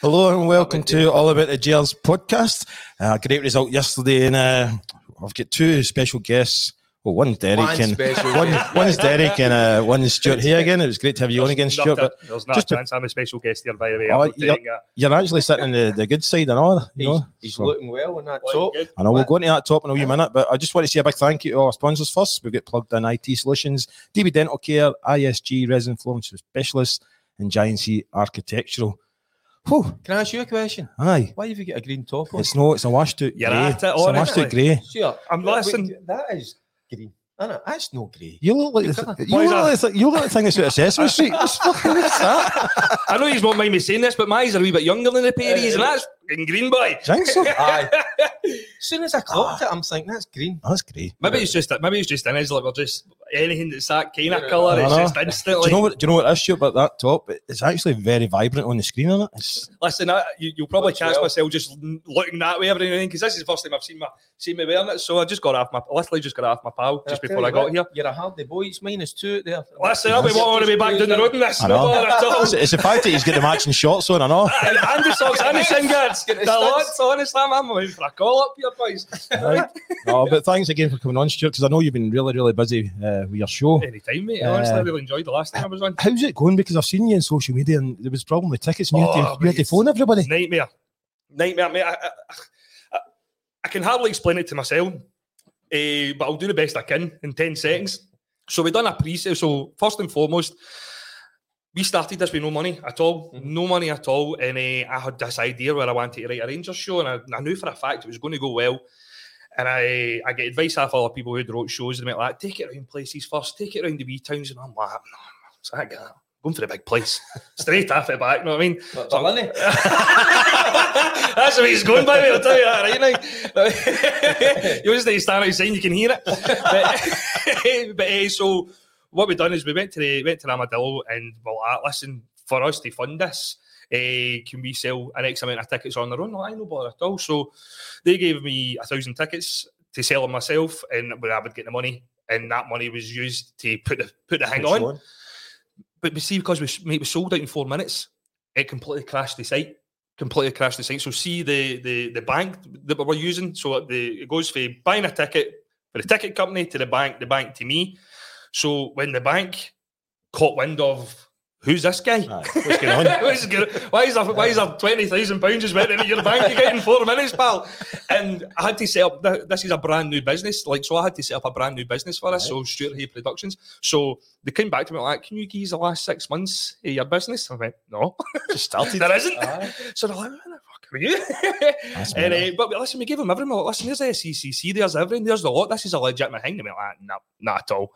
Hello and welcome to All About the Gers podcast. Uh, great result yesterday, and uh, I've got two special guests. Well, one's Derek One and special one, guest. one's Derek and uh, one's Stuart here again. It was great to have you on again, There's Stuart. not But a- there's not just a chance I'm a special guest here, by the way. Oh, you're- you're actually sitting on the, the good side and all. You know, He's, he's So- looking well on that Like, top. good. I know we'll go into that top in a wee minute, but I just want to say a big thank you to our sponsors first. We've got Plugdin IT Solutions, DB Dental Care, ISG Resin Flooring Specialists, and J&C Architectural. Whew, Can I ask you a question? aye. Why have you got a green top on? It's no, it's a washed out You're grey. at it, It's a washed-out grey. Sure. I'm Wait, listening. That is green. Anna, that's no grey. You look like You the, cover- you Why is look like, the- you look like the thing that's out of Sesame Street. What's fucking what's that? I know you won't mind me saying this, but my eyes are a wee bit younger than the Perry's, and uh, that's in green boy. Think so? Aye. As soon as I clocked oh. it, I'm thinking that's green. Oh, that's great. Maybe it's just maybe it's just in his like we're just anything that's that kind of colour. I It's know. just Do you know what? Do you know what is Stuart about that top? It's actually very vibrant on the screen on it. It's, Listen, I, you, you'll probably Looks catch well. myself just looking that way every now and then because this is the first time I've seen my seen me wearing it. So I just got off my literally just got off my pal just before I got what, here. You're a hardy boy. It's minus two out there. Listen, I'll be wanting to be back down the road in this. I No know. at all. it's, it's the fact that he's got the matching shorts on. I know. And Andy socks and the shin guards. Get the The stunts. lots, honestly, I'm, I'm waiting for a call up here, boys. Right. No, but thanks again for coming on, Stuart, because I know you've been really, really busy uh, with your show. Anytime, mate. Honestly, I Uh, really enjoyed the last time I was on. How's it going? Because I've seen you on social media and there was a problem with tickets. And you, had Oh, to, you had to phone everybody. Nightmare. Nightmare, mate. I, I, I, I can hardly explain it to myself, eh, but I'll do the best I can in 10 seconds. So we done a pre-sale. So first and foremost, we started this with no money at all, no money at all, and uh, I had this idea where I wanted to write a Rangers show, and I, I knew for a fact it was going to go well. And I, I get advice off other people who wrote shows and they're like, take it around places first, take it around the wee towns, and I'm like, no, it's that guy. Going for the big place, straight off it back. You know what I mean? But So- Lenny, That's the way he's going, by me. I'll tell you that right now. you just need to stand outside, you can hear it. But, but eh, so what we done is we went to the went to Armadillo and well, uh, listen for us to fund this. Uh, can we sell an X amount of tickets on their own? No, I no bother at all. So they gave me a thousand tickets to sell them myself, and where I would get the money, and that money was used to put the put the hang on. But we see because we mate, we sold out in four minutes, it completely crashed the site. Completely crashed the site. So see the the the bank that we were using. So the it goes for buying a ticket for the ticket company to the bank, the bank to me. So when the bank caught wind of who's this guy? What's going on? What's go- why is there, why is there twenty thousand pounds just went into your bank in four minutes, pal? And I had to set up. This is a brand new business, like so. I had to set up a brand new business for us. So Stuart Hay Productions. So they came back to me like, "Can you give us the last six months of your business?" I went, "No, Just started. there isn't." Aye. So they're like, "Where the fuck you?" And, uh, but listen, we gave them everything. We're like, Listen, there's SCCC, there's everything, there's the lot. This is a legitimate thing. They went like, "No, not at all."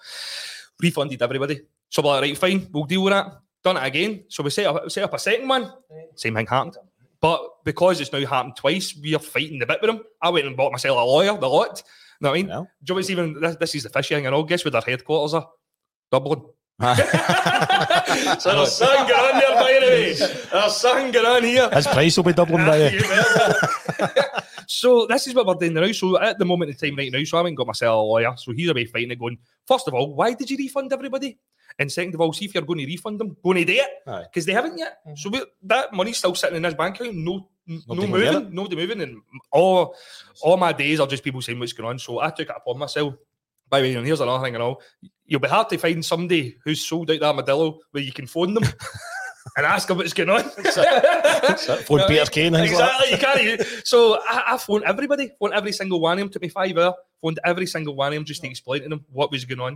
Refunded everybody. So we're like, right, fine, we'll deal with that. Done it again. So we set up, set up a second one. Same thing happened. But because it's now happened twice, we are fighting the bit with them. I went and bought myself a lawyer, the lot. You know what I mean? Yeah. Do you know what's even this, this is the fishing and all guess where their headquarters are? Dublin. So there's something going on there, by the way. There's something going on here. His price will be doubling by you. you so this is what we're doing now. So at the moment in time right now, so I haven't got myself a lawyer. So he's away fighting it going, first of all, why did you refund everybody? And second of all, see if you're going to refund them, go and do it. Because they haven't yet. So we, that money's still sitting in his bank account, no no Nobody can get moving, nobody moving. And all, all my days are just people saying what's going on. So I took it upon myself. By the way, and here's another thing, you know, you'll be hard to find somebody who's sold out the armadillo where you can phone them. and ask him what's going on. Phone No, Peter Kane. Exactly, you can't. So I, I phoned everybody, phoned every single one of them. Took me five hours. Phoned every single one of them just to explain to them what was going on.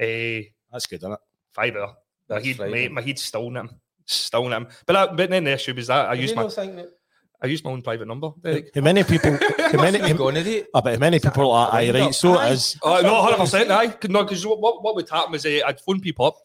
Uh, That's good, isn't it? five hours. My head, mate, my head's still in him, still in him. But I, but then the issue was that I You used my think that I used my own private number. Derek. How many people? How many? you've gone it? I bet how many people are aye, right? So it is. Oh, no, hundred percent. Aye, no, because what, what would happen is uh, I'd phone people up,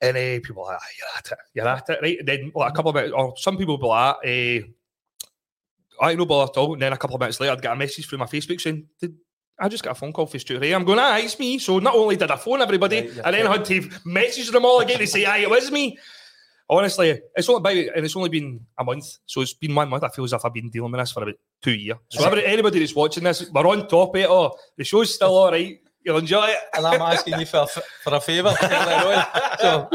and uh, people like, "Ah, "You're at it, you're at it," right? And then like a couple of minutes, or some people would be like, uh, "I no bother at all." And then a couple of minutes later, I'd get a message through my Facebook saying, "Did I just got a phone call for Stuart Hay?" I'm going, "Ah, it's me." So not only did I phone everybody, Right, and then I had to message them all again to say, "Aye, it was me." Honestly, it's only by, and it's only been a month, so it's been one month. I feel as if I've been dealing with this for about two years. So Is every, anybody that's watching this, we're on top of it. Oh, the show's still all right. You'll enjoy it. And I'm asking you for a, f- for a favour earlier on. So,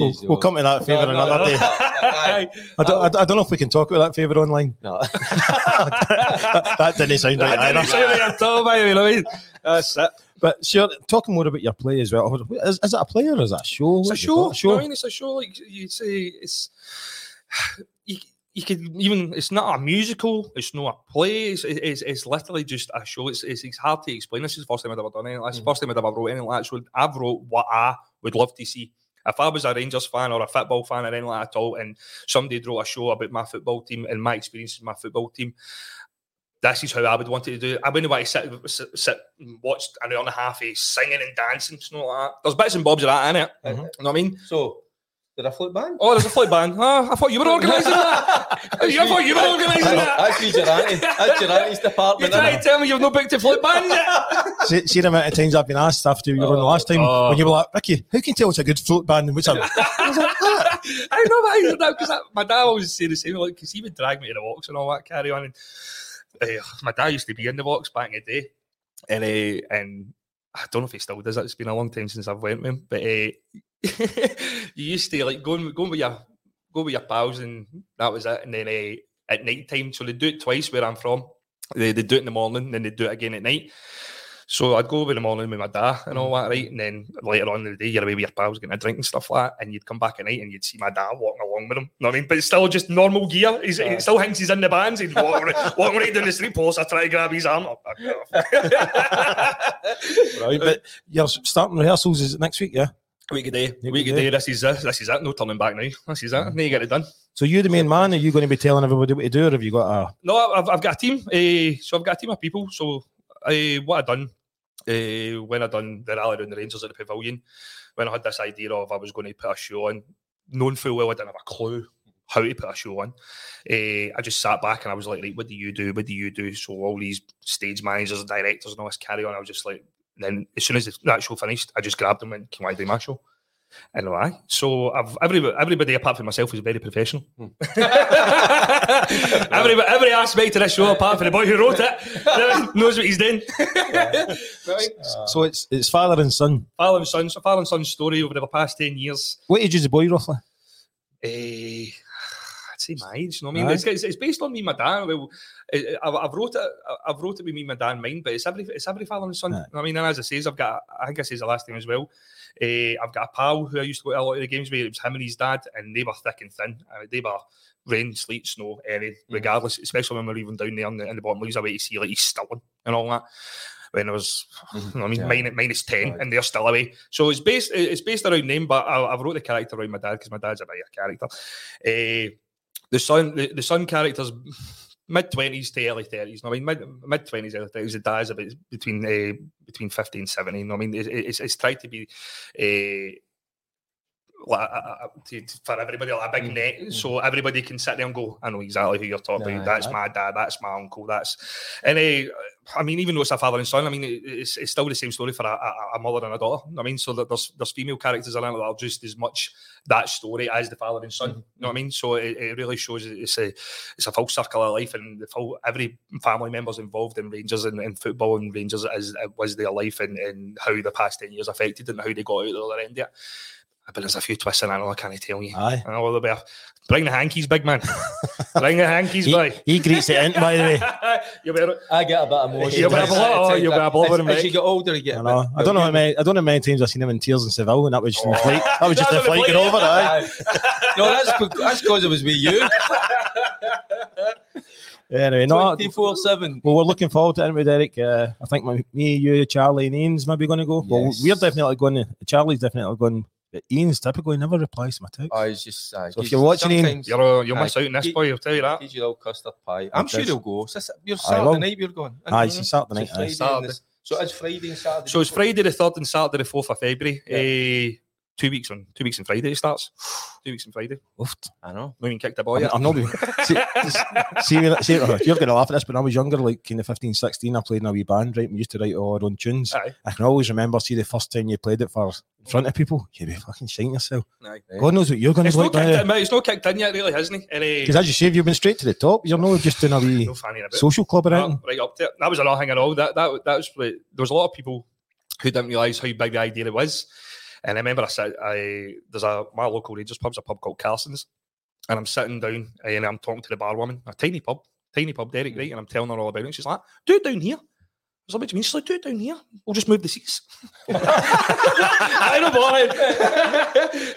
We'll, Jeez, we'll come to that favour No, no, another no. day. I don't, I, don't- I don't know if we can talk about that favour online. No. that, that didn't sound right I either. didn't say that at all, by the way, That's it. But sure, talking more about your play as well. Is, is it a play or is it a show? It's a show. it? I mean, it's a show. Like you say, it's you, you could even. It's not a musical. It's not a play. It's, it's, it's literally just a show. It's, it's, it's hard to explain. This is the first time I've ever done anything. It's the mm. first time I've ever wrote anything like that. So I've wrote what I would love to see. If I was a Rangers fan or a football fan or anything like that at all, and somebody wrote a show about my football team and my experience with my football team, this is how I would want it to do it. I wouldn't want to sit, sit, sit and watch an hour and a half of singing and dancing, it's not like that. There's bits and bobs of that in it. Mhm. You know what I mean? So, did I flute band? Oh, there's a flute band. Oh, I thought you were organising that. I thought you were organising that. That's me, Durante. That's Durante's You department. trying innit? to tell me you've no booked a flip band yet? See, see the amount of times I've been asked after you were on the last time Oh. when you were like, Ricky, who can tell it's a good flute band and which a I know that I heard that because my dad always say the same, like, because he would drag me to the walks and all that carry on. And uh, my dad used to be in the box back in the day, and uh, and I don't know if he still does it. It's been a long time since I've went with him, but uh, you used to like going going with your go with your pals, and that was it. And then uh, at night time, so they do it twice where I'm from. They they do it in the morning, then they do it again at night. So I'd go over in the morning with my dad and all that, right? And then later on in the day, you're away with your pals getting a drink and stuff like that. And you'd come back at night and you'd see my dad walking along with him. You know what I mean? But it's still just normal gear. He's, he still thinks he's in the bands. He's walking, walking right down the street post. I try to grab his arm. Right? But you're starting rehearsals is it next week, yeah? Week a day. Week a day. This is it. This is it. No turning back now. This is it. Now you get it done. So you're the main man, are you going to be telling everybody what to do, or have you got a No, I've, I've got a team. Uh, so I've got a team of people. So uh, what I've done uh, when I done the rally around the Rangers at the Pavilion, when I had this idea of I was going to put a show on, knowing full well I didn't have a clue how to put a show on. Uh, I just sat back and I was like, right, what do you do? What do you do? So all these stage managers and directors and all this carry on. I was just like, then as soon as that show finished, I just grabbed them and can I do my show? And I, so I've everybody, everybody apart from myself is very professional. every every aspect of this show, apart from the boy who wrote it, knows what he's doing. right? So it's it's father and son. Father and son, so father and son story over the past ten years. What age is the boy roughly? Eh, Say my age. You know what I mean, it's, it's, it's based on me, my dad. Well, I've, I've wrote it. I've wrote it with me, my dad in mind. But it's every it's every father and son. Aye. You know what I mean, and as I says, I've got. I think I says the last time as well. Uh, I've got a pal who I used to go to a lot of the games with. It was him and his dad, and they were thick and thin. Uh, they were rain, sleet, snow, any, regardless. Especially when we're even down there in the, in the bottom leagues, away to see like he's stilling and all that. When I was, you know I mean, Yeah. minus, minus ten, Right. and they're still away. So it's based, it's based around them, but I, I've wrote the character around my dad because my dad's a bigger character. Uh, the son, the, the son character's mid twenties to early thirties. I mean, mid mid twenties, early thirties. The dad's about between uh, between fifty and seventy. I mean, it's, it's, it's tried to be. Uh, like, to, to- for everybody like a big net, so everybody can sit there and go, I know exactly who you're talking about. That's my dad. That's my uncle. That's and uh, I mean, even though it's a father and son, I mean, it's, it's still the same story for a, a, a mother and a daughter. I mean, so that there's there's female characters in it that are just as much that story as the father and son. You know what I mean? So it, it really shows it's a it's a full circle of life, and the full every family member's involved in Rangers and, and football and Rangers as was their life and, and how the past ten years affected and how they got out the other end of it. But there's a few twists in it. I can't tell you. Aye. I know there'll be a, bring the hankies, big man. bring the hankies, He, boy. he greets it in, by the way. you better. I get a bit emotional. You'll be a blow- oh, you'll be a blow as, him, as you get older, you get. I a know. bit- I don't know how many. I don't know how many times I've seen him in tears in Seville, and that was just Oh. a flight. That was just That a was a flight flight, over. Aye. no, that's that's because it was with you. Anyway, no. Twenty four seven. Well, we're looking forward to it with Eric. Uh, I think my, me, you, Charlie, and Ian's maybe going to go. Yes. Well, we're definitely going. to. Charlie's definitely going. But Ian's typically never replies to my text. I was just. Uh, So if you're watching him- You're, uh, you'll Aye. miss out on this, He- boy. I'll tell you that. He's your old custard pie. I'm It sure is. he'll go. It's this- You're I Saturday will. night. You're going. Aye, it's Saturday night, So aye. Saturday. this- So it's Friday and Saturday. So it's Friday the third and Saturday the fourth of February. Eh, two weeks on two weeks on Friday it starts. Two weeks on Friday. Oof. I know. Not even kicked the ball I'm, yet. I'm not. even- see, see, see, oh, you're going to laugh at this, but when I was younger, like kind of 15, 16, I played in a wee band, right? We used to write all our own tunes. Aye. I can always remember, see, the first time you played it for in front of people, you'd be fucking shitting yourself. Aye. God knows what you're going to not like kicked now. in, mate. It's not kicked in yet, really, hasn't it? Because as you say, you've been straight to the top. You're not just doing a wee no social club or No, anything. right up there. That was another thing at all. That that that was like, there was a lot of people who didn't realise how big the idea it was. And I remember I said, I there's a my local Rangers pub's a pub called Carson's, and I'm sitting down eh, and I'm talking to the bar woman, a tiny pub, tiny pub, Derek, hmm. right? And I'm telling her all about it. She's like, "Do it down here." I was like, "What do you mean?" She's like, "Do it down here. We'll just move the seats." I don't bother.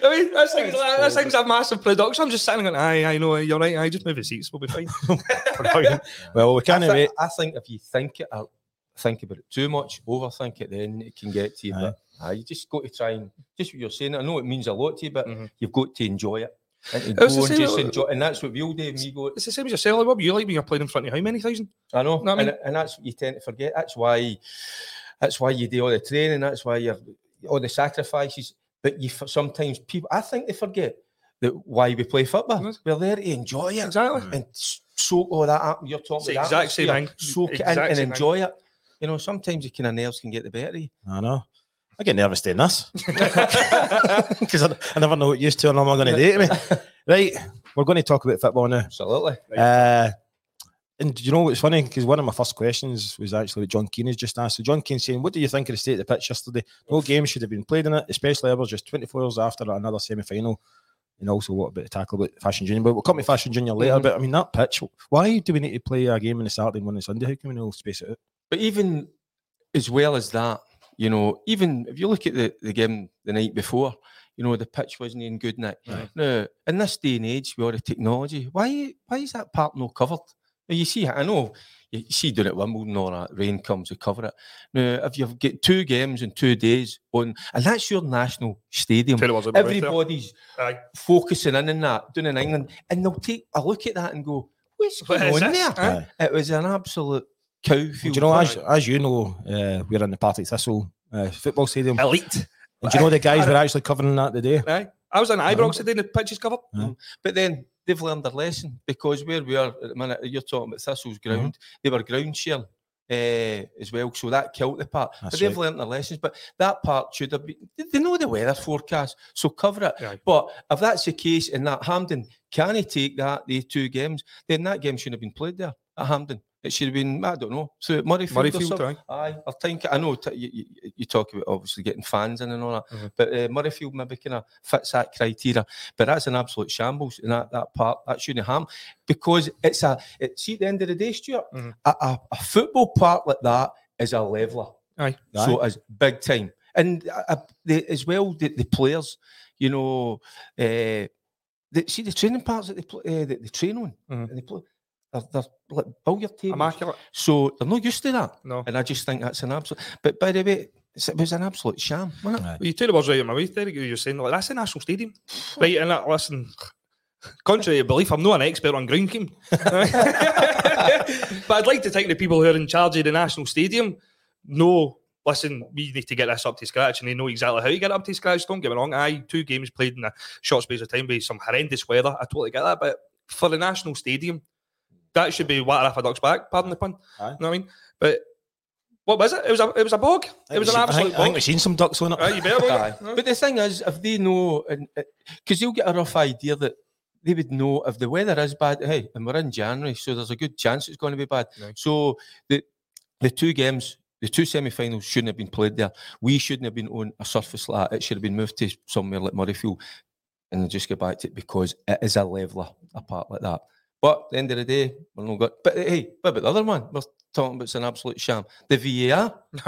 I mean, that's things like, that's things a massive production. I'm just sitting going, "Aye, I know, you're right. I just move the seats. We'll be fine." Well, we can't thi- wait. I think if you think it, out, think about it too much, overthink it, then it can get to you. Aye. But aye, you just got to try and just what you're saying. I know it means a lot to you, but Mhm. you've got to enjoy it. And to It was go and just enjoy, and that's what we'll do. Me go, It's the same as yourself. Were you like when you're playing in front of how many thousand? I know, Know I and, mean? and that's what you tend to forget. That's why, that's why you do all the training. That's why you're all the sacrifices. But you sometimes people, I think they forget that why we play football. Yes. We're there to enjoy it Exactly. and soak all that up. You're talking It's about exact same thing. Soak it in and same thing. enjoy it. You know, sometimes you kind of nerves can get the better of you. I know. I get nervous doing this because I, I never know what used to and I'm going to do to me. Right, we're going to talk about football now. Absolutely. Uh, and you know what's funny? Because one of my first questions was actually what John Keane has just asked. So John Keane saying, "What do you think of the state of the pitch yesterday? No game should have been played in it, especially ever just 24 hours after another semi-final." And also, what about the tackle about Fashion Junior? But we'll come to Fashion Junior later. Mhm. But I mean, that pitch. Why do we need to play a game on the Saturday and one on Sunday? How can we no space it out? But even as well as that, you know, even if you look at the, the game the night before, you know, the pitch wasn't in good night. Aye. Now, in this day and age, with all the technology, why why is that part not covered? Now, you see, I know you see down at Wimbledon, all that rain comes to cover it. Now, if you've got two games in two days on, and that's your national stadium, Tell you what's about right everybody's focusing in on that down in England, and they'll take a look at that and go, "What's What going on there?" It was an absolute cow Do you know, as, as you know, uh, we're in the Partick Thistle uh, football stadium. Elite. And do you know the guys were actually covering that today? Aye. I was in Ibrox today and the pitch is covered. But then they've learned their lesson because where we are at the minute, you're talking about Thistle's ground, they were ground share uh, as well, so that killed the part. That's but they've right. learned their lessons. But that part should have been. they- know the weather forecast, so cover it. Aye. But if that's the case, and that Hampden can he take that these two games, then that game shouldn't have been played there at Hampden. It should have been, I don't know, so at Murrayfield. or Murrayfield, aye. Aye, I think I know. T- you, you, talk about obviously getting fans in and all that, Mhm. but uh, Murrayfield maybe kind of fits that criteria. But that's an absolute shambles in that, that part. That shouldn't harm because it's a. It, see, at the end of the day, Stuart, Mhm. a, a, a football park like that is a leveler. Aye. So it's big time, and uh, uh, the, as well the, the players, you know, uh, the, see the training parts that they play, uh, that they train on, Mhm. and they play. They're, they're like billiard tables. Immaculate. So they're not used to that. No. And I just think that's an absolute. But by the way, it was an absolute sham, wasn't it? Aye. Well, you took the words right out of my mouth there. You're saying, like, that's the National Stadium. right, and that, listen, contrary to belief, I'm not an expert on ground game. but I'd like to think the people who are in charge of the National Stadium know, listen, we need to get this up to scratch and they know exactly how you get it up to scratch. Don't get me wrong. Aye, two games played in a short space of time with some horrendous weather. I totally get that. But for the National Stadium, that should be water off a duck's back, pardon the pun. Aye. You know what I mean? But what was it? It was a, it was a bog. It was an I absolute think, I think bog. we've seen some ducks on it. Aye, you better believe Aye. it. But the thing is, if they know, because uh, you'll get a rough idea that they would know if the weather is bad. Hey, and we're in January, so there's a good chance it's going to be bad. Right. So the the two games the two semi-finals shouldn't have been played there. We shouldn't have been on a surface like that. It should have been moved to somewhere like Murrayfield, and then just get back to it because it is a leveler apart like that. But at the end of the day, we're not got. But hey, what about the other one? We're talking about it's an absolute sham. The VAR.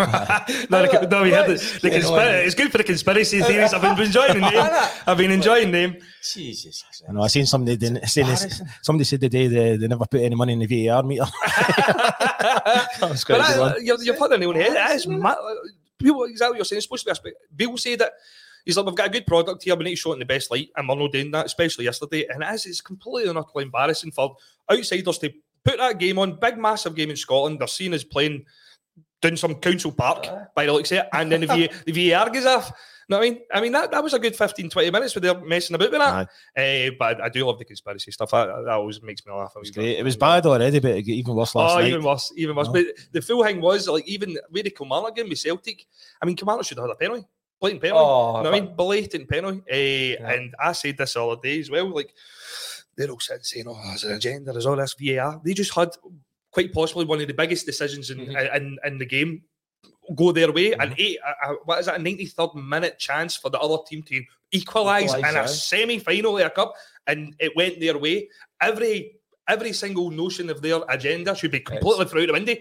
no, the, no, we had the, the conspiracy. It's good for the conspiracy theories. I've been enjoying them. I've been enjoying them. Jesus. I know. I seen somebody didn't- saying this. Somebody said today they, they never put any money in the VAR meter. that was But I, you're, you're putting the nail on the head. It is mad. Uh, people, exactly what you're saying. It's supposed to be a spe- Bill say that he's like, we've got a good product here. We need to show it in the best light, and we're not doing that, especially yesterday. And as it's completely and utterly embarrassing for outsiders to put that game on, big, massive game in Scotland. They're seen as playing down some council park by the looks of it, and then the, v, the VAR goes off. You Know what I mean? I mean, that, that was a good 15, 20 minutes where they're messing about with that. Uh, but I, do love the conspiracy stuff. That, that always makes me laugh. It was great. It was bad already, but it got even worse last oh, night. even worse, even worse. No. But the full thing was like even with the Kilmarnock game with Celtic. I mean, Kilmarnock should have had a penalty, blatant penalty. Oh, what I mean, blatant penalty. Uh, And I said this the day as well. Like they're all sitting saying, "Oh, there's an agenda. There's all this VAR." They just had quite possibly one of the biggest decisions in Mhm. in, in the game go their way. Mm-hmm. And eight, what is it, a 93rd minute chance for the other team to equalise in a semi final of a cup, and it went their way. Every every single notion of their agenda should be completely thrown out the window.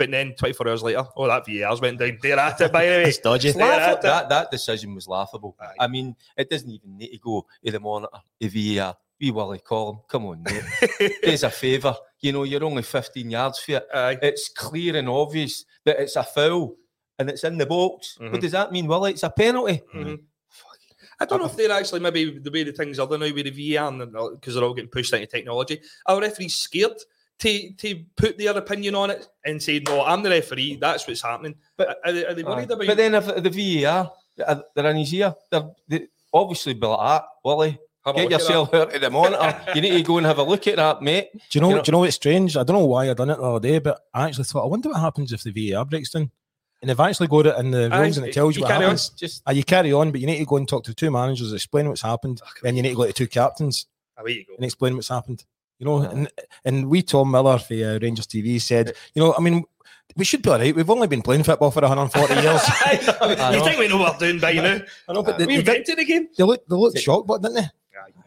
But then 24 hours later, oh, that VAR's went down. They're at it, by the way. It's dodgy. They're at it. that, that decision was laughable. Aye. I mean, it doesn't even need to go to the monitor, the VAR. We Willie call him. Come on, mate. It's a favour. You know, you're only 15 yards for it. Aye. It's clear and obvious that it's a foul and it's in the box. Mhm. What does that mean, Willie? It's a penalty. Mhm. I don't know if they're actually maybe the way the things are now with the VAR because they're all getting pushed into technology. Are referees scared to to put their opinion on it and say, "No, I'm the referee. That's what's happening." But- But are they, are they worried Aye. about? But then if the VAR, uh, they're in his ear, they're, they obviously be like that, Willie. Have Get yourself out of the monitor. you need to go and have a look at that, mate. Do you know? You know- do you know what's strange? I don't know why I done it the other day, but I actually thought, I wonder what happens if the VAR breaks down. And they've actually got it in the Aye, rules, and it tells you you what carry on. happens. Just Ah, you carry on, but you need to go and talk to the two managers, explain what's happened, then you need to go to two captains? Away you go. and explain what's happened. You know, and and we Tom Miller for uh, Rangers TV said, you know, I mean, we should be all right. We've only been playing football for 140 years. I you know. think we know what we're doing by now? I know, but they, We they, invented the game. they looked they looked shocked, but didn't they?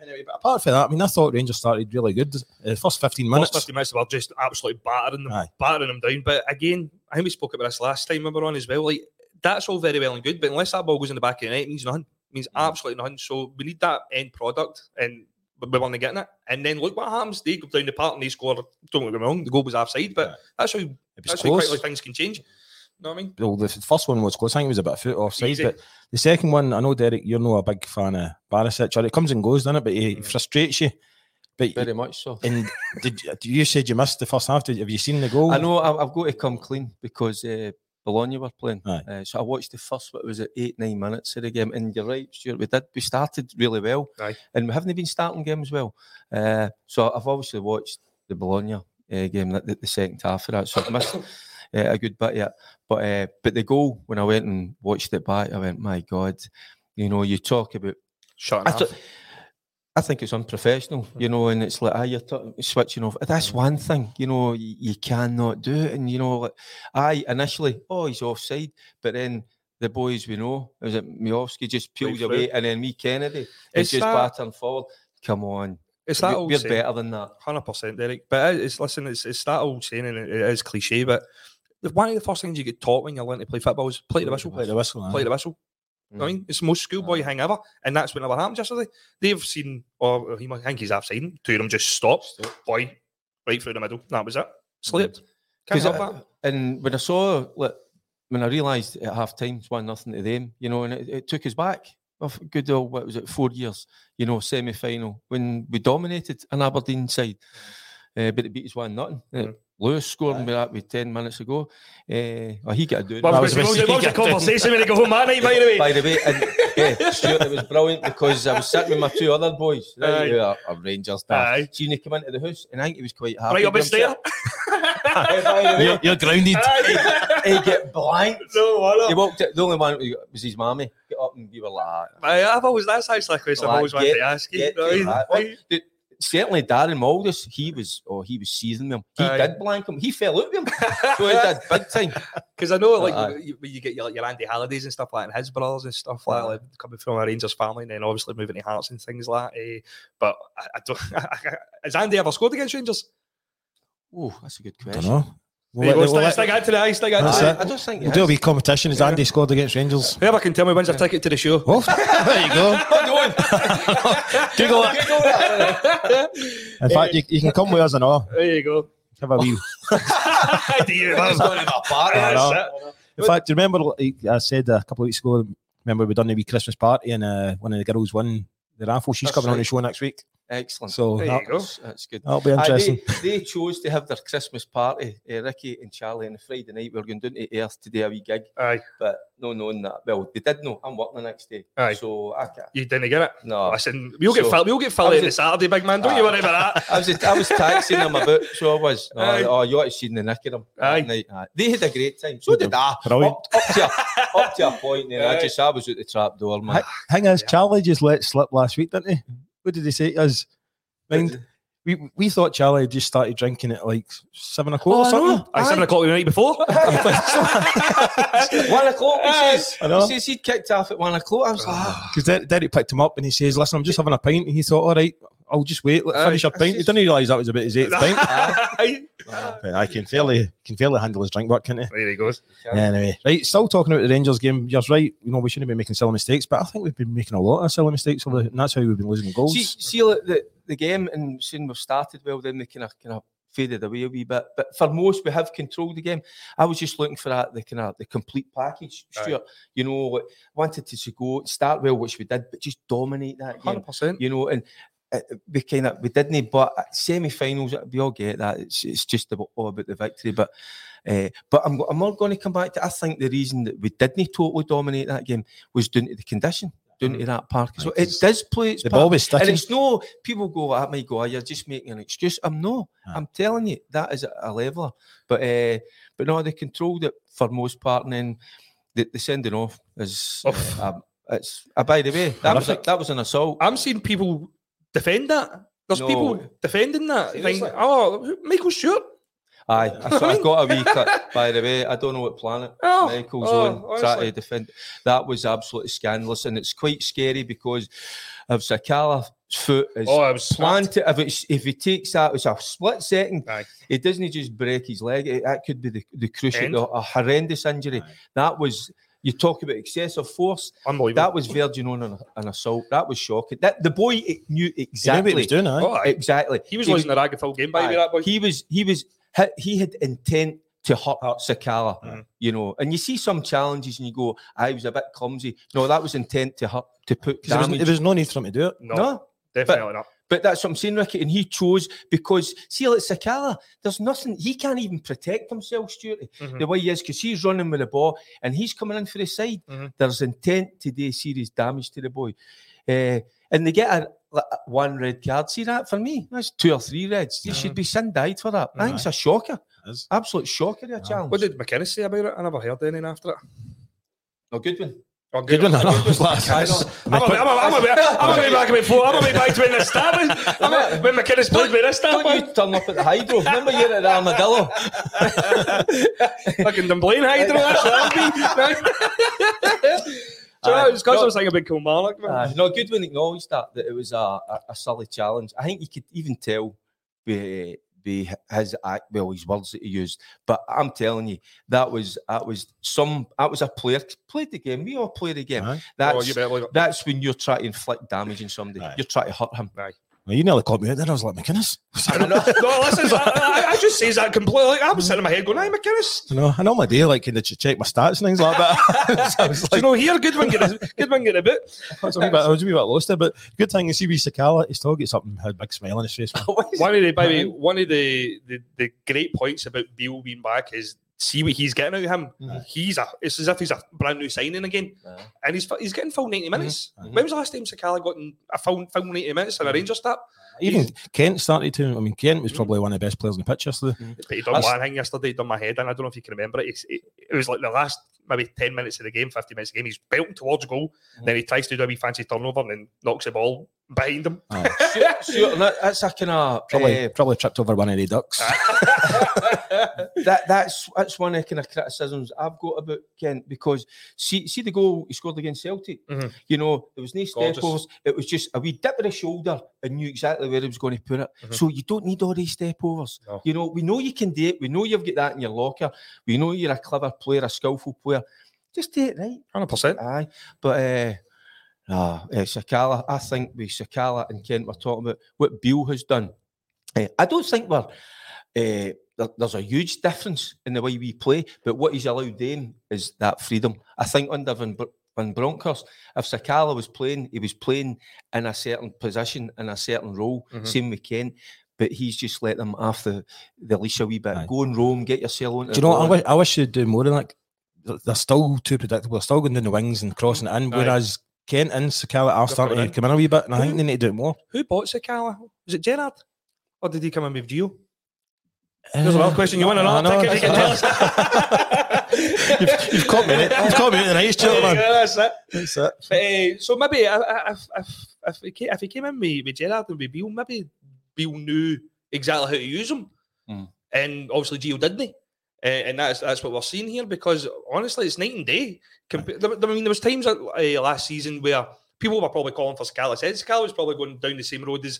Anyway, but apart from that, I mean, I thought Rangers started really good. Uh, first 15 minutes. First minutes. 50 minutes were just absolutely battering them, Aye. battering them down. But again, I think we spoke about this last time we were on as well. Like that's all very well and good, but unless that ball goes in the back of the net, it means nothing. It means absolutely nothing. So we need that end product, and we weren't getting it. And then look what happens. They go down the park and they score. Don't get me wrong, the goal was offside, but Aye. that's how It was that's how quickly things can change. You know what I mean? well, the first one was close. I think it was about a foot offside. Easy. But the second one, I know Derek, you're not a big fan of Barisic. Or it comes and goes, doesn't it? But he Mm. frustrates you. But very much so. and did you- you said you missed the first half? Did, have you seen the goal? I know I- I've got to come clean because uh, Bologna were playing. Uh, so I watched the first, what was it, eight, nine minutes of the game. And you're right, Stuart, we did. We started really well. Aye. And we haven't been starting games well. Uh, so I've obviously watched the Bologna uh, game, the, the, second half of that. So I've missed uh, a good bit yet. But uh, but the goal, when I went and watched it back, I went, my God, you know, you talk about Shut I, thought- I think it's unprofessional, you know, and it's like, ah, you're t- switching off. That's one thing, you know, you, you cannot do it. And, you know, like, I initially, oh, he's offside. But then the boys we know, was it Miovski just peels through. away, and then me Kennedy is It's just that- battering forward. Come on. It's that We- old We're saying. better than that. Hundred percent, Derek. But it's listen, it's, it's that old saying, and it, it is cliche. But one of the first things you get taught when you learn to play football is play the whistle. Play the whistle. aye. Play the whistle. You know I mean, it's the most schoolboy thing ever, and that's what never happened yesterday. They've seen, or he might think he's half seen. Two of them just stopped, boy, right through the middle. That was it. Slipped. Can't have I- that. And when I saw, like, when I realised at half time it's one nothing to them, you know, and it, it took us back of good old what was it, four years, you know, semi final when we dominated an Aberdeen side, uh, but it beat us one nothing. Mhm. Lewis scored me that with ten minutes ago. Uh, oh, he got a doing. What That was, was was, a the conversation when he go home that night, by the way? By the way, and yeah, Stuart, it was brilliant because I was sitting with my two other boys, right, who are, are Rangers staff. Aye. Seeing he come into the house, and I think he was quite happy. Right up his stair. himself. By the way, You're, you're grounded. he get blank. no, what He walked. The only one was his mammy. Get up and we were like, I, I've always that's actually a question I've Like, always wanted to ask you. Get you know to what I that. mean? What- the- certainly Darren Maldus, he was, oh, he was seizing them. He Aye. did blank him. He fell out with him. so he did big time. Because I know, like, Aye. you, you get your, your Andy Hallidays and stuff like that, and his brothers and stuff like that, like, coming from a Rangers family, and then obviously moving to Hearts and things like that. eh. but I, I don't. has Andy ever scored against Rangers? Oh, that's a good I don't question. Know. There you We'll go, let- we'll stick, let- stick out to the ice, stick out That's to I don't think We'll it do a wee competition as Andy scored against Rangers. Whoever can tell me wins a ticket to the show. Oh, there you go. Google it. In fact, you, you can come with us and all. There you go. Have a wee. Do you? He's going to the party. I know. That's it. In fact, do you remember I said a couple of weeks ago? Remember we done a wee Christmas party and uh, one of the girls won the raffle. She's That's coming on the show next week, Excellent. so There that, you go. That's, that's good. that'll be Aye, interesting. they, they chose to have their Christmas party, uh, Ricky and Charlie, on a Friday night. We are going down to Earth to do a wee gig, Aye, but no knowing that. Well, they did know. I'm working the next day. Aye. So I can't. you didn't get it. No. Listen, we'll get So- Phil, we'll get Phil I was on the Saturday, big man. Don't you worry about that. I was I was taxing them about, so I was. No, Aye. oh, you ought to see the nick of them. that Aye. night. Aye. They had a great time. So did I. Brilliant. Up, up, to a, up to a point, then I just I was at the trap door, man. Thing is, Charlie just let slip last week, didn't he? What did he say to us? Mind, we we thought Charlie had just started drinking at like seven o'clock Oh, or something. know. Aye, seven o'clock the night before. one o'clock. He says, I know. he says he kicked off at one o'clock. I was like, ah. Because Derek picked him up and he says, "Listen, I'm just having a pint." And he thought, "All right, I'll just wait. Let Aye. finish your pint." He didn't realise that was about his eighth pint. Aye. I can fairly can fairly handle his drink work, can't he? There he goes. Anyway, right. Still talking about the Rangers game. You're right. You know we shouldn't be making silly mistakes, but I think we've been making a lot of silly mistakes, over the, and that's how we've been losing goals. See, see like, the, the game and soon we've started well, then they kind of kind of faded away a wee bit. But for most, we have controlled the game. I was just looking for that the kind of the complete package, Aye. Stuart. You know, like, wanted to go start well, which we did, but just dominate that. Hundred percent. You know, and. Uh, We kind of we didn't, but semi-finals we all get that. It's it's just about, all about the victory. But uh, but I'm I'm not going to come back to. I think the reason that we didn't totally dominate that game was due to the condition, down to that park. So it does play its the part. ball was And it's no people go, I might go, oh, you're just making an excuse. I'm no. I'm telling you, that is a, leveler. But uh, but no, they controlled it for most part, and then the, the sending off is uh, um, it's uh, by the way, that was a, that was an assault. I'm seeing people defend that. There's No. people defending that. Seriously? Think, oh, Michael Stewart. Aye, I, saw- I got a wee cut. By the way, I don't know what planet Oh, Michael's oh, on trying to defend. That was absolutely scandalous, and it's quite scary because of Sakala's foot is Oh, I was planted. If it's, if he takes that, it's a split second. Aye. It doesn't just break his leg. It, that could be the the crucial, End. a, a horrendous injury. Aye. That was. You talk about excessive force. Unbelievable. That was verging on an, an assault. That was shocking. That the boy knew He knew what he exactly. was doing, aye. Oh. Exactly. he was losing the rag full game by the way, that boy. He was he was he, he had intent to hurt Sakala, Mhm. you know. And you see some challenges and you go, I was a bit clumsy. No, that was intent to hurt to put 'Cause There was, there was no need for him to do it. no, no, definitely not. But that's what I'm saying, Ricky. And he chose because see, like Sakala, there's nothing he can't even protect himself, Stuart, Mhm. the way he is, because he's running with the ball and he's coming in for the side. Mhm. There's intent to do serious damage to the boy. Uh, and they get a, like, a- one red card. See that for me? That's two or three reds. They should be sin died for that. I think it's a shocker. It is. Absolute shocker, a challenge. What did McInnes say about it? I never heard anything after it. a good one. Oh, Good one, I know. It was last- I'm a, I'm a, I'm a, bit- I'm a bit back a bit forward. I'm a bit back to when the start was. I'm a, when McInnes played with this start, Don't you turn up at the hydro? Remember you're at the armadillo? fucking Dunblane Hydro. That's what I'll be. So Aye. it's because I was thinking about Kilmarnock. man. Uh, no, Goodwin acknowledged that that it was a, a, a silly challenge. I think you could even tell by, by his act, well, his words that he used. But I'm telling you, that was that was some that was a player played the game. We all played the game. Aye. That's oh, you better believe it. that's when you're trying to inflict damage on somebody. Aye. You're trying to hurt him. Well, you nearly caught me out there. I was like, McInnes. I. No, listen, I, I, just says that completely. Like, I was sitting in my head going, "Hey, McInnes." You know, I know my day, like, can they ch- check my stats and things like that. so Do like, you know here? Good one, get a good one, get a bit. I was a wee bit, I was a wee bit lost there, but good thing you see wee Sakala, he still gets up and had a big smile on his face. One of the, by the way, one of the, the the great points about Beale being back is see what he's getting out of him. Mhm. He's a it's as if he's a brand new signing again, Aye. and he's he's getting full ninety mm-hmm. minutes. Mhm. When was the last time Sakala got in a full full ninety minutes in a mm-hmm. Rangers start? Even Kent started to, I mean, Kent was mm-hmm. probably one of the best players on the pitch yesterday. But he done That's- one thing yesterday, he done my head, and I don't know if you can remember it. It, it was like the last maybe ten minutes of the game, fifty minutes of the game. He's belting towards goal, then he tries to do a wee fancy turnover and then knocks the ball behind him. Sure, sure, and that, that's a kind of Probably, uh, probably tripped over one of the ducks. that that's that's one of the kind of criticisms I've got about Kent because see see the goal he scored against Celtic. Mhm. You know there was no step Gorgeous. overs. It was just a wee dip of the shoulder and knew exactly where he was going to put it. Mhm. So you don't need all these step overs. No. You know we know you can do it. We know you've got that in your locker. We know you're a clever player, a skillful player. Just do it right. Hundred percent. Aye, but uh, ah, uh, Sakala, I think with Sakala and Kent, we're talking about what Beale has done. Eh, I don't think we're. Uh, there, there's a huge difference in the way we play, but what he's allowed them is that freedom. I think under Van, Br- Van Bronckhorst, if Sakala was playing, he was playing in a certain position, in a certain role, Mhm. same with Kent. But he's just let them off the, the leash a wee bit. Aye. Go and roam, get yourself on. Do you know what? I wish, I wish you'd do more than that. They're- still too predictable. They're still going down the wings and crossing it in. Whereas Kent and Sakala are They're starting coming to come in a wee bit, and I think they need to do it more. Who bought Sakala? Was it Gerrard? Or did he come in with Gio? There's another question. You want to know? I know. Think if you can tell us. you've, you've caught me. in it. You've caught me in the nice chair, man. Yeah, that's it. That's it. But, uh, so maybe uh, uh, if, if, if, he came, if he came in with, with Gerrard and with Beale, maybe Beale knew exactly how to use him. Mm. And obviously Gio didn't. Uh, and that's that's what we're seeing here because honestly, it's night and day. Compa- there- there- I mean, there was times uh, last season where people were probably calling for Sakala. Said Sakala was probably going down the same road as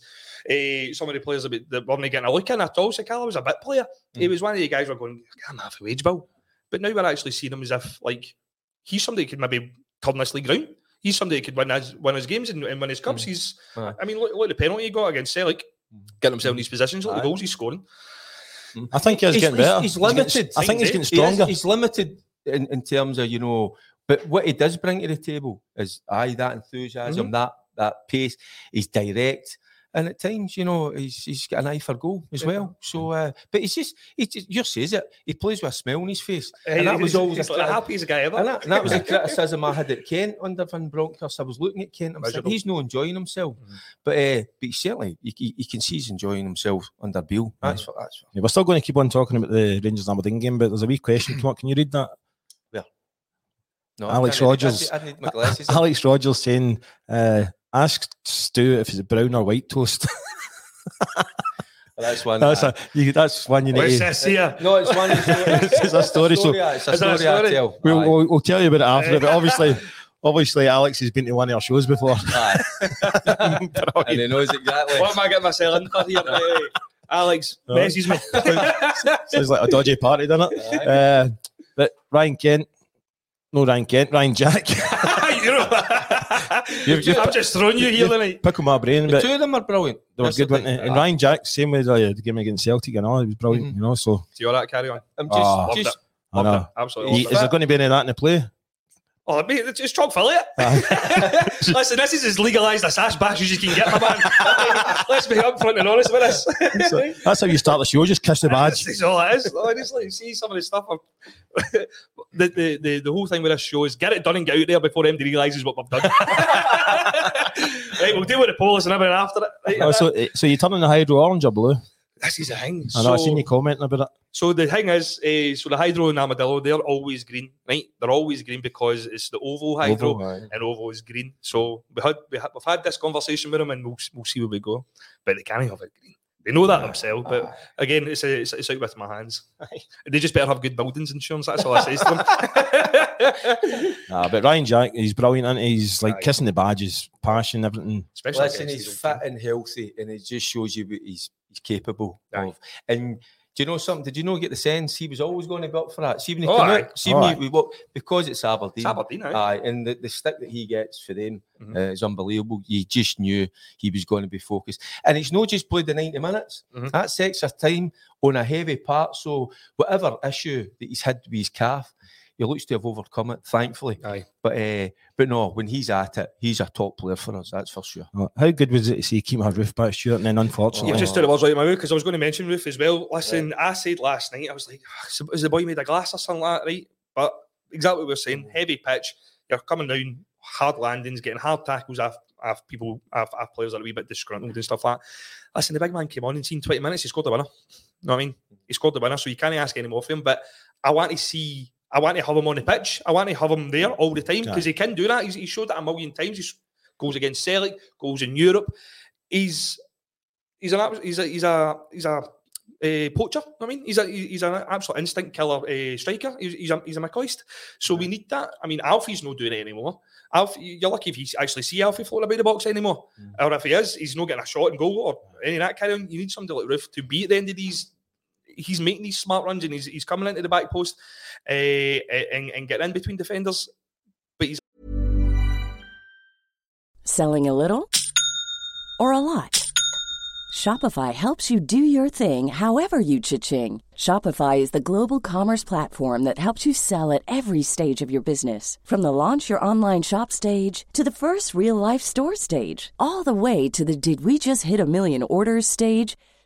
uh, some of the players that, that weren't getting a look in at all. Sakala was a bit player. He Mm. was one of the guys who were going, I'm half a wage bill. But now we're actually seeing him as if like he's somebody who could maybe turn this league round. He's somebody who could win his win his games and, and win his cups. Mm. He's. I mean, look, look at the penalty he got against Celtic, Mm. getting himself in these positions, look at the goals he's scoring. I think he's, getting better. He's, getting- limited. I think he's getting He stronger. he's limited in, in terms of you know, but what he does bring to the table is aye that enthusiasm, mm-hmm. that that pace. He's direct, and at times you know he's he's got an eye for goal as well. So, uh, but he's just he just you says it. He plays with a smile on his face, And and that was always he's a like the happiest guy ever. and that, and that was a criticism I had at Kent under Van Bronckhorst. I was looking at Kent. I'm saying he's not enjoying himself, Mhm. but uh, but certainly you, you, you can see he's enjoying himself under Beale. That's for, that's for, Yeah, we're still going to keep on talking about the Rangers Aberdeen game, but there's a wee question come up. Can you read that? no, Alex I can't- I- Rodgers. I, need my glasses. Alex Rogers saying, uh, ask Stu if it's a brown or white toast. That's one. that's, I- a, you, that's one you need What's to. this here? No, it's one. It's, It's a story, so- It's a Is a story, I story? tell. We'll, we'll, we'll tell you about it after, but obviously, obviously, Alex has been to one of our shows before. Aye. and he knows exactly. What am I getting myself in for here? Right, right. Alex Oh. messages me. Sounds like a dodgy party, doesn't it? Uh, but Ryan Kent, no Ryan Kent, Ryan Jack. You know, You've- you've- I'm just throwing you here tonight. Pickle my brain, The two of them are brilliant. they were That's the good, weren't thing. And Ryan Jack, same with uh, the game against Celtic and all, he was brilliant, Mhm. you know. So See all that carry on. I'm just, Ah. Loved just I know. It. Absolutely. Is loved it. there going to be any of that in the play? Oh, mate, it's, it's chock full of it. Listen, this is as legalised a sash bash as you can get, my man. Let's be upfront and honest with us. So that's how you start the show. Just kiss the badge. That's all it is. Honestly, see some of the stuff. The, the, the, the whole thing with this show is get it done and get out there before anybody realises what we've done. right, we'll deal with the polls and everything after it. Right, Oh, so, uh, so you're turning the hydro orange or blue? this is the thing. I know. So- seen you commenting about it. So the thing is, uh, so the hydro and armadillo, they're always green, right? They're always green because it's the OVO hydro, and OVO is green. So we had, we had we've had this conversation with them, and we'll we'll see where we go. But they can't have it green. They know that themselves, but ah. again, it's, a, it's it's out with my hands. They just better have good buildings insurance. That's all I say to them. Nah, but Ryan Jack, he's brilliant. And he's like Aye. kissing the badges, passion, everything. Especially Listen, he's his fit team. and healthy, and it just shows you what he's he's capable Aye. of. And do you know something? Did you know get the sense he was always going to go up for that? See when he Oh, come aye. out, see Oh, when he, what, because it's Aberdeen. It's Aberdeen, aye. Aye, and the, the stick that he gets for them Mhm. uh, is unbelievable. You just knew he was going to be focused. And it's not just played the 90 minutes. Mhm. That's extra time on a heavy part. So whatever issue that he's had with his calf, he looks to have overcome it, thankfully. Aye. But uh, but no, when he's at it, he's a top player for us, that's for sure. Oh, How good was it to see Kemar Roofe back, Stuart? And then unfortunately, You've just took the words right out of my mouth because I was going to mention Roofe as well. Listen, I said last night, I was like, "Ah, is the- boy made a glass or something like that, right? But exactly what we were saying, heavy pitch, you're coming down, hard landings, getting hard tackles off, off people, off, off players that are a wee bit disgruntled and stuff like that. Listen, the big man came on and seen 20 minutes, he scored the winner. You know what I mean? He scored the winner, so you can't ask any more of him. But I want to see, I want to have him on the pitch. I want to have him there all the time because he can do that. He's, he showed that a million times. He goes against Celtic, goes in Europe. He's he's an he's a he's a he's a uh, poacher. I mean, he's a he's an absolute instinct killer uh, striker. He's, he's a he's a McCoist. So we need that. I mean, Alfie's not doing it anymore. Alfie, you're lucky if you actually see Alfie floating about the box anymore, or if he is, he's not getting a shot and goal or any of that kind of. You need somebody like Roofe to be at the end of these. He's making these smart runs and he's, he's coming into the back post uh, and, and getting in between defenders. But he's Selling a little or a lot? Shopify helps you do your thing however you cha-ching. Shopify is the global commerce platform that helps you sell at every stage of your business. From the launch your online shop stage to the first real life store stage, all the way to the did we just hit a million orders stage.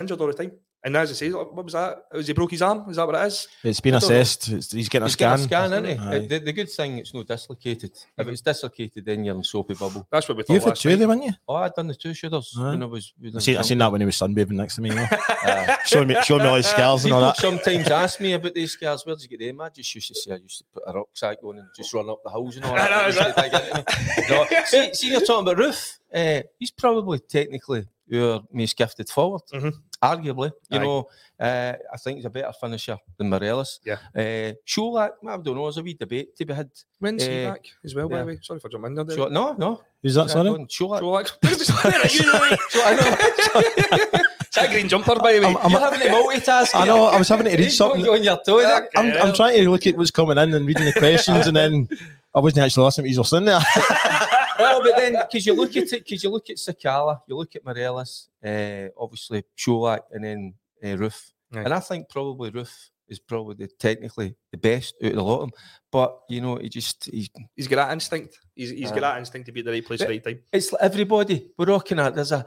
Injured all the time. And as I say, what was that? Was he broke his arm? Is that what it is? It's been I don't know. assessed. He's getting a He's scan. getting a scan, isn't he? Uh, The, the good thing, it's not dislocated. If it's dislocated, then you're in soapy bubble. That's what we thought. You've had two of them, haven't you? Oh, I'd done the two shooters Aye. when I was. I seen, I seen that when he was sunbathing next to me. You know? Aye. showing me, showing me all his scars and all that. sometimes ask me about these scars. Where did you get them? I just used to say I used to put a rucksack on and just run up the hills and all that. I know, Used to dig into me. no, see, see, you're talking about Roofe. Uh, he's probably technically your most gifted forward, Mhm. Arguably. You Aye. know, uh, I think he's a better finisher than Morelos. Yeah. Uh, Colak, I don't know. There's a wee debate to be had. When's he Eh, back as well, by yeah. the way? Sorry for jumping in there. Sho- no, no. Who's that, sorry? Colak. So, like, you know, So I know. Is that green jumper, by the way? I'm- I'm- You're having to multitask. I know, I was having to read something. on your toe. there. I'm, I'm trying to look at what's coming in and reading the questions, and then I wasn't actually listening to you sitting there. well, but then because you look at it, because you look at Sakala, you look at Morelos, uh, obviously Colak, and then uh, Roofe, Aye. and I think probably Roofe is probably the, technically the best out of the lot of them. But you know, he just he, He's got that instinct. He's, he's got that instinct to be at the right place at the right time. it's like everybody we're rocking at. There's a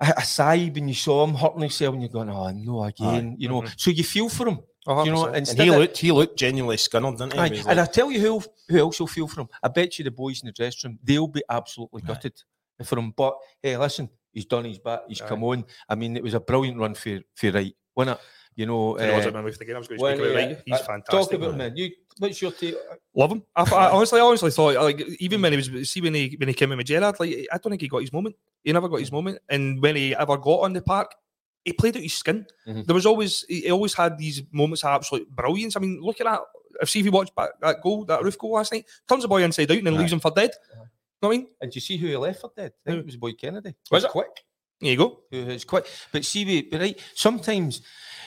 a, a sigh when you saw him hurting himself, and you're going, "Oh no, again," you know. So you feel for him, you know. and he looked, he looked genuinely scunnered, didn't he? Aye, He was and I tell you who who else will feel for him. I bet you the boys in the dressing room they'll be absolutely gutted for him. But hey, listen, he's done his bit. He's come on. I mean, it was a brilliant run for for Wright, wasn't it? You know, It was uh, a man with the game. I was going to when speak about he, Wright. He's uh, fantastic. Talk about him, man. You, what's your take? Love him. I, I honestly, I honestly thought like even when he was see when he when he came in with Gerrard, like I don't think he got his moment. He never got his moment, and when he ever got on the park, he played out his skin. Mhm. There was always he always had these moments of absolute brilliance. I mean, look at that. If see if you watch back that goal, that Roofe goal last night, turns the boy inside out and then leaves him for dead. You know what I mean? And do you see who he left for dead? I think it was Boy Kennedy. Was it? quick? There you go. Who is quick? But see, we but right. Sometimes,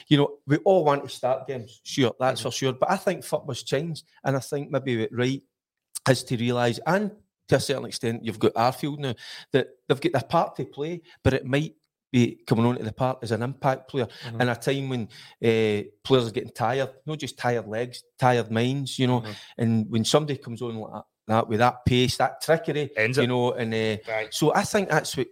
you know, we all want to start games. Sure, that's for sure. But I think football's changed, and I think maybe Wright is to realise, and to a certain extent, you've got Arfield now that they've got their part to play, but it might be coming on to the park as an impact player in a time when uh, players are getting tired, not just tired legs, tired minds, you know. And when somebody comes on like that, that with that pace, that trickery, Ends you it. know, and uh, Right. so I think that's what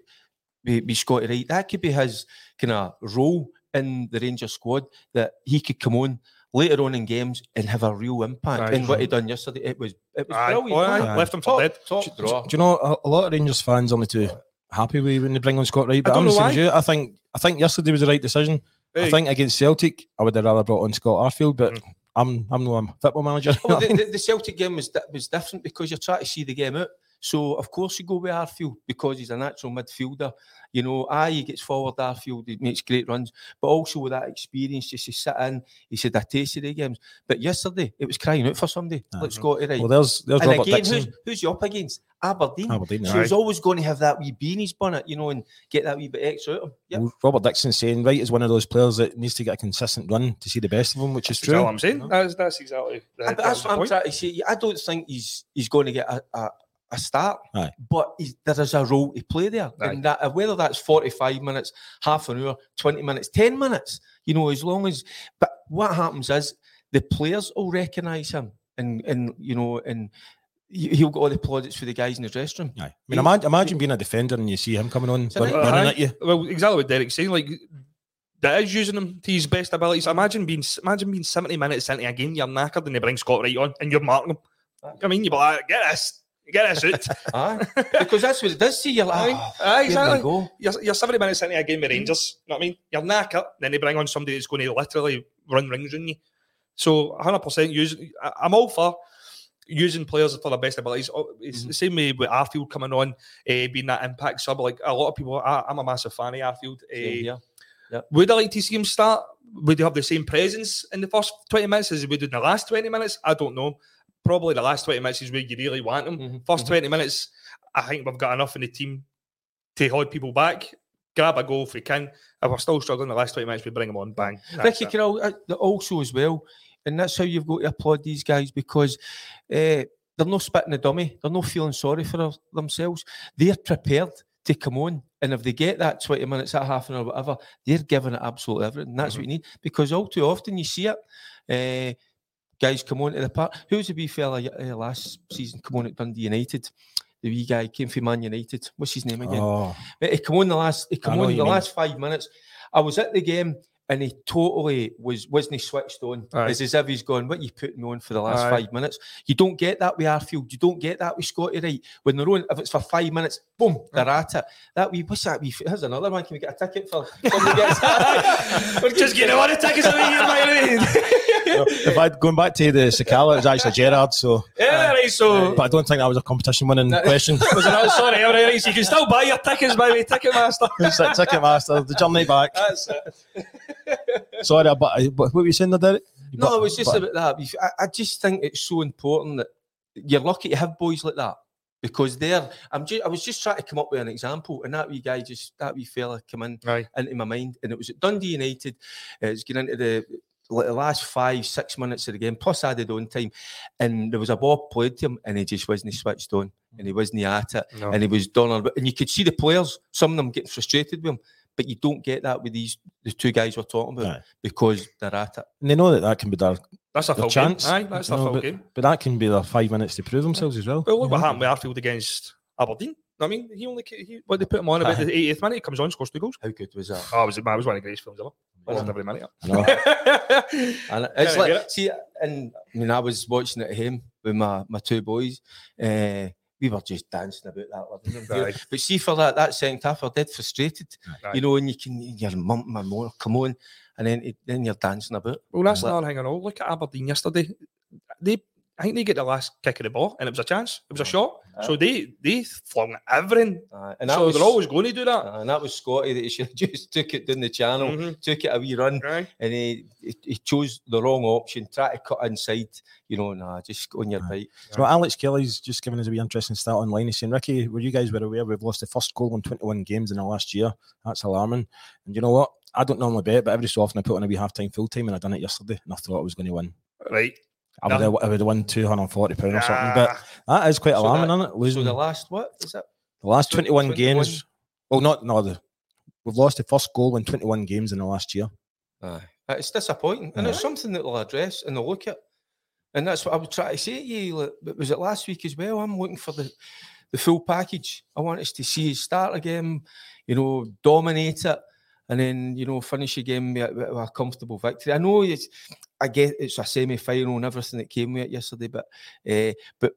we, we Scotty Wright. That could be his kind of role in the Ranger squad that he could come on later on in games and have a real impact. Aye. and what he done yesterday, it was it was Aye. brilliant. Oh, aye. wasn't? Left him for top, dead. top Do, draw. do you know a, a lot of Rangers fans aren't too happy with when they bring on Scott Wright? But don't I'm the you. I think I think yesterday was the right decision. I think against Celtic, I would have rather brought on Scott Arfield, but Mm. I'm I'm no a football manager. Well, the, the, the Celtic game was was different because you're trying to see the game out. So of course you go with Arfield because he's a natural midfielder. You know, aye, he gets forward Arfield, he makes great runs, but also with that experience, just to sit in, he said, I tasted the games. But yesterday, it was crying out for somebody. Let's go to right. Well, there's there's and Robert again, Dixon. who's, who's you up against? Aberdeen. Aberdeen, so aye. he's always going to have that wee beanies bonnet, you know, and get that wee bit extra out of him. Yep. Well, Robert Dixon saying Wright is one of those players that needs to get a consistent run to see the best of him, which is That's all true. I'm saying. That's, that's exactly. That, but that's the what I'm point. trying to say. I don't think he's he's going to get a, a, a start, Aye. but he's, there is a role to play there. Aye. And that, uh, whether that's 45 minutes, half an hour, 20 minutes, 10 minutes, you know, as long as. But what happens is the players will recognise him and, and, you know, and he- he'll get all the plaudits for the guys in the dressing room. Aye. I mean, imagine, imagine being a defender and you see him coming on, So run- running at you. Well, exactly what Derek's saying. Like that is using him to his best abilities. Imagine being imagine being seventy minutes into a game, you're knackered, and they bring Scott Wright on, and you're marking him. I mean, you're like, get this, get this out. Aye. because that's what it does to you. Like, Aye, aye, exactly. go. You're, you're 70 minutes into a game with Rangers. You know what I mean? You're knackered, then they bring on somebody that's going to literally run rings on you. So 100% use. I'm all for using players for their best abilities. Oh, It's the same way with Arfield coming on, uh, being that impact sub. Like a lot of people, I, I'm a massive fan of Arfield. Uh, here. would I like to see him start? Would he have the same presence in the first 20 minutes as he would in the last 20 minutes? I don't know. Probably the last 20 minutes is where you really want him. Mhm, 1st mhm. 20 minutes, I think we've got enough in the team to hold people back, grab a goal if we can. If we're still struggling the last 20 minutes, we bring them on, bang. Ricky. Carroll, uh, also as well, and that's how you've got to applaud these guys because uh, they're not spitting the dummy. They're not feeling sorry for themselves. They're prepared to come on, and if they get that twenty minutes, that half an hour, whatever, they're giving it absolutely everything. That's what you need because all too often you see it. Uh, guys come on to the park. Who's the wee fella uh, last season come on at Dundee United? The wee guy came from Man United. What's his name again? Oh, Mate, He come on the last. He come on the mean. last five minutes. I was at the game and he totally was wasn't he switched on. Aye. It's as if he's going, "What you putting me on for the last Aye. five minutes?" You don't get that with Arfield. You don't get that with Scotty Wright when they're on. If it's for five minutes, boom, they're at it. That wee what's that wee? Here's another one. Can we get a ticket for? somebody gets- We're just getting a lot of tickets away here, by the way. if I'd going back to the Sakala, it was actually Gerrard. So, Yeah, right, so. but I don't think that was a competition winning question. Was it not? Sorry, all right, right, so you can still buy your tickets by the way, Ticketmaster. it's like Ticketmaster, the journey back. That's it. Sorry, but, but what were you saying there, Derek? You No, but- it was just but- about that. I, I just think it's so important that you're lucky to have boys like that because they're. I'm just. I was just trying to come up with an example, and that wee guy just that wee fella came in Aye. into my mind, and it was at Dundee United. Uh, it's getting into the. Like the last five, six minutes of the game, plus added on time, and there was a ball played to him, and he just wasn't switched on, and he wasn't at it, No. and he was done. And you could see the players, some of them getting frustrated with him, but you don't get that with these the two guys we're talking about Aye. because they're at it. And they know that that can be their, That's a their full chance. game. Aye, that's you a know, full but, game. but that can be their five minutes to prove themselves as well. Well, look you what happened with Arfield against Aberdeen. I mean, he only he, what they put him on about the 80th minute. He comes on, scores two goals. How good was that? Oh, it was, man, it was one of the greatest films ever. Watched every minute. I know. And it's Can I like, it? see, and I mean, I was watching it at home with my, my two boys. Uh, we were just dancing about that living room. Aye. But see, for that that second half, we're dead frustrated. Aye. You know, and you can, you're mum, my more, come on, and then then you're dancing about. Well, that's But- another thing I know. Look at Aberdeen yesterday. They, I think they get the last kick of the ball, and it was a chance. It was a shot. So they they flung everything. Uh, and that so was, they're always going to do that. uh, and that was Scotty that he should have just took it down the channel, Mhm. took it a wee run, Right. and he, he he chose the wrong option, tried to cut inside. You know, nah, just go on your bite. So Alex Kelly's just given us a wee interesting stat online. He's saying, Ricky, were you guys were aware we've lost the first goal in 21 games in the last year? That's alarming. And you know what? I don't normally bet, but every so often I put on a wee half time full time and I done it yesterday and I thought I was going to win. Right. I would, have, I would have won £240 or something. But that is quite So alarming, that- isn't it? Losing So the last what is it? the last 21, 21 games. Well, not, no, the, we've lost the first goal in 21 games in the last year. Aye. It's disappointing, and it's something that they'll address and they'll look at. And that's what I would try to say to you. like, but Was it last week as well? I'm looking for the, the full package. I want us to see us start a game, you know, dominate it, and then you know finish a game with, a- with a comfortable victory. I know it's, I get it's a semi final and everything that came with it yesterday, but uh, but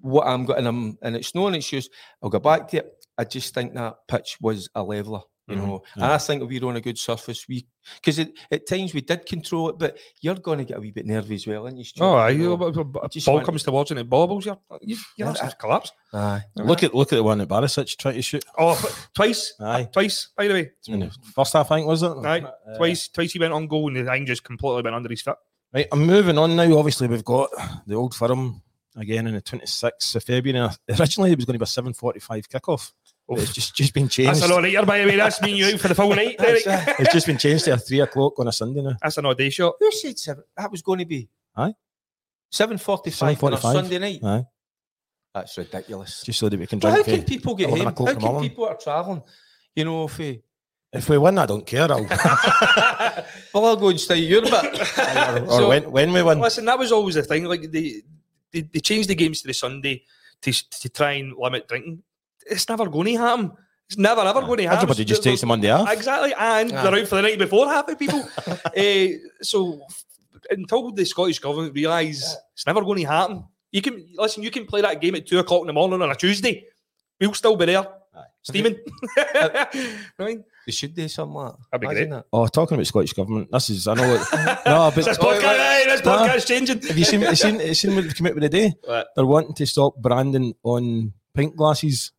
what I'm got and and it's no an excuse. I'll go back to it. I just think that pitch was a leveler. You Mhm, know, yeah. I think we're on a good surface, we because at times we did control it, but you're going to get a wee bit nervy as well, aren't you? Stuart? Oh, aye, You you, know? just ball want- comes towards you and it bobbles you. You, you Yeah, have I- collapse. aye. Look at look at the one that Barisic tried to shoot. Oh, twice, Aye. twice. By the way, In the first half, I think, was it? Aye, Uh, twice, twice he went on goal and the thing just completely went under his foot. Right, I'm moving on now. Obviously, we've got the old firm again on the 26th of February. Originally, it was going to be a 7:45 kickoff. But It's just just been changed. That's a lot later, by the way. That's me and you out for the full night. Derek. It's just been changed to a three o'clock on a Sunday now. That's an odd day shot. Who said seven? That was going to be Aye. seven forty-five on a Sunday night. Aye, That's ridiculous. just so that we can Well, drink. how can for- people get 11 home? How can morning. people are travelling? You know, if we, If we win, I don't care. I'll, well, I'll go and stay your bit. or So- when, when we win. Listen, that was always the thing. Like they, they, they changed the games to the Sunday to to try and limit drinking. It's never going to happen. It's never ever going to happen. Everybody just takes them on the Monday off. Exactly, and Aye. they're out for the night before half the people. uh, so until the Scottish government realise it's never going to happen, you can listen. You can play that game at two o'clock in the morning on a Tuesday. We'll still be there, steaming. right? They should do something like that. That'd be Imagine great. that. Oh, talking about Scottish government. This is I know. It, no, but This podcast, aye, this Nah. podcast changing. have you seen? Have you seen? Have you seen what they've come out with today? What? They're wanting to stop branding on pint glasses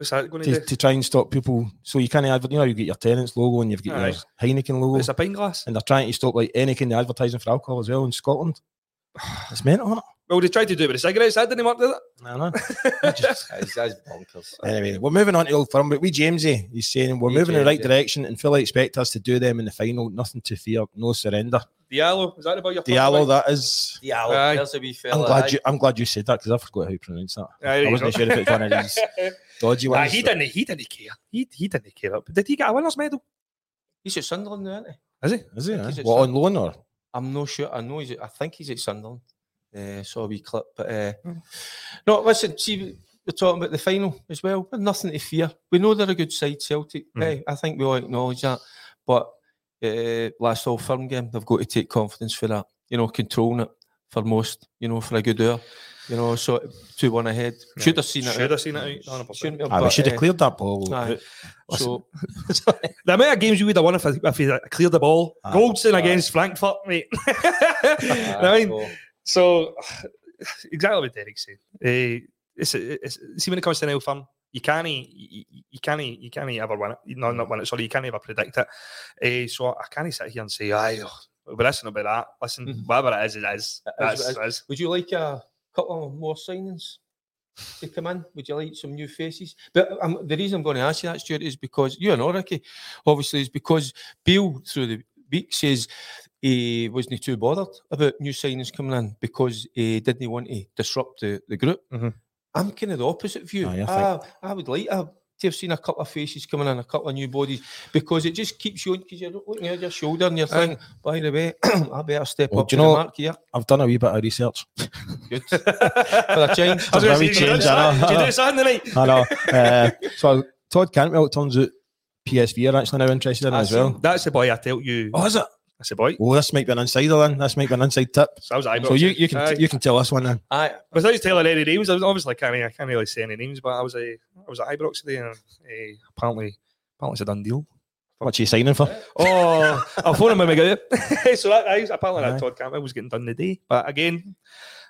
What's that going to to, do? to try and stop people. So you can't advert. You know, you get your Tennent's logo and you've got Aye. your Heineken logo, It's a pint glass. and they're trying to stop like any kind of advertising for alcohol as well in Scotland. It's mental, isn't it? Well, they tried to do it with the cigarettes. That didn't work, did it? I know. That's, that's bonkers. Anyway, we're moving on to Old Firm, but we Jamesy, he's saying we're We moving in the right Jamesy. direction and fully expect us to do them in the final. Nothing to fear, no surrender. Diallo, is that about your Diallo, that is. Diallo, Aye. there's a wee I'm glad aye. you. I'm glad you said that because I forgot how to pronounce that. Aye, there I you wasn't go. sure if it's one of these dodgy Nah, ones. he didn't. He didn't care. He, he didn't care. But did he get a winners medal? He's at Sunderland now, isn't he? Is he? Is he? think eh? What on loan or? I'm not sure. I know he's. At, I think he's at Sunderland. Uh, saw a wee clip, but uh, Hmm. no. Listen, see, we're talking about the final as well. We've nothing to fear. We know they're a good side, Celtic. Eh, I think we all acknowledge that. But uh, last all firm game, they've got to take confidence for that. You know, controlling it for most. You know, for a good hour. You know, so two one ahead. Should have seen it. Should out. have seen it out. Shouldn't have. Ah, we but, should have eh, cleared that ball. aye. So The amount of games you would have won if, if he cleared the ball. Aye. Goldson Aye. against Frankfurt, mate. I mean, so- so exactly what Derek's said. Uh, it's, it's, see, when it comes to an firm, you can't, you, you can't, you can't ever win it. Know, not win it. Sorry, you can't ever predict it. Uh, so I can't sit here and say, "Aye, oh, but listen about that." Listen, Mhm. whatever it is, it is. It is That's, what it it is. Would you like a couple more signings to come in? Would you like some new faces? But um, the reason I'm going to ask you that, Stuart, is because you and Ricky, obviously, is because Beale through the week says he wasn't too bothered about new signings coming in because he didn't want to disrupt the, the group. Mhm. I'm kind of the opposite view. Aye, I think- I, I would like to to have seen a couple of faces coming in, a couple of new bodies, because it just keeps you on, because you're looking at your shoulder and you're thinking, by the way, I better step Well, up do to you the know- mark here. I've done a wee bit of research. Good. For a change. I was going to very say, did you do changed, that? I know. Did you do it Saturday night? I know. Uh, so Todd Cantwell, it turns out PSV are actually now interested in it I as well. That's the boy I tell you. Oh, is it? That's the boy. Oh, this might be an insider then. This might be an inside tip. So I was Ibrox. So you, you can Aye. you can tell us one then. Aye. Without telling any names, I was obviously can't I can't really say any names, but I was a I was at Ibrox today, and uh, apparently apparently it's a done deal. What you signing for? Oh, I'll phone him when we get it. so that, aye, apparently Aye. that Todd Cantwell was getting done today, but again,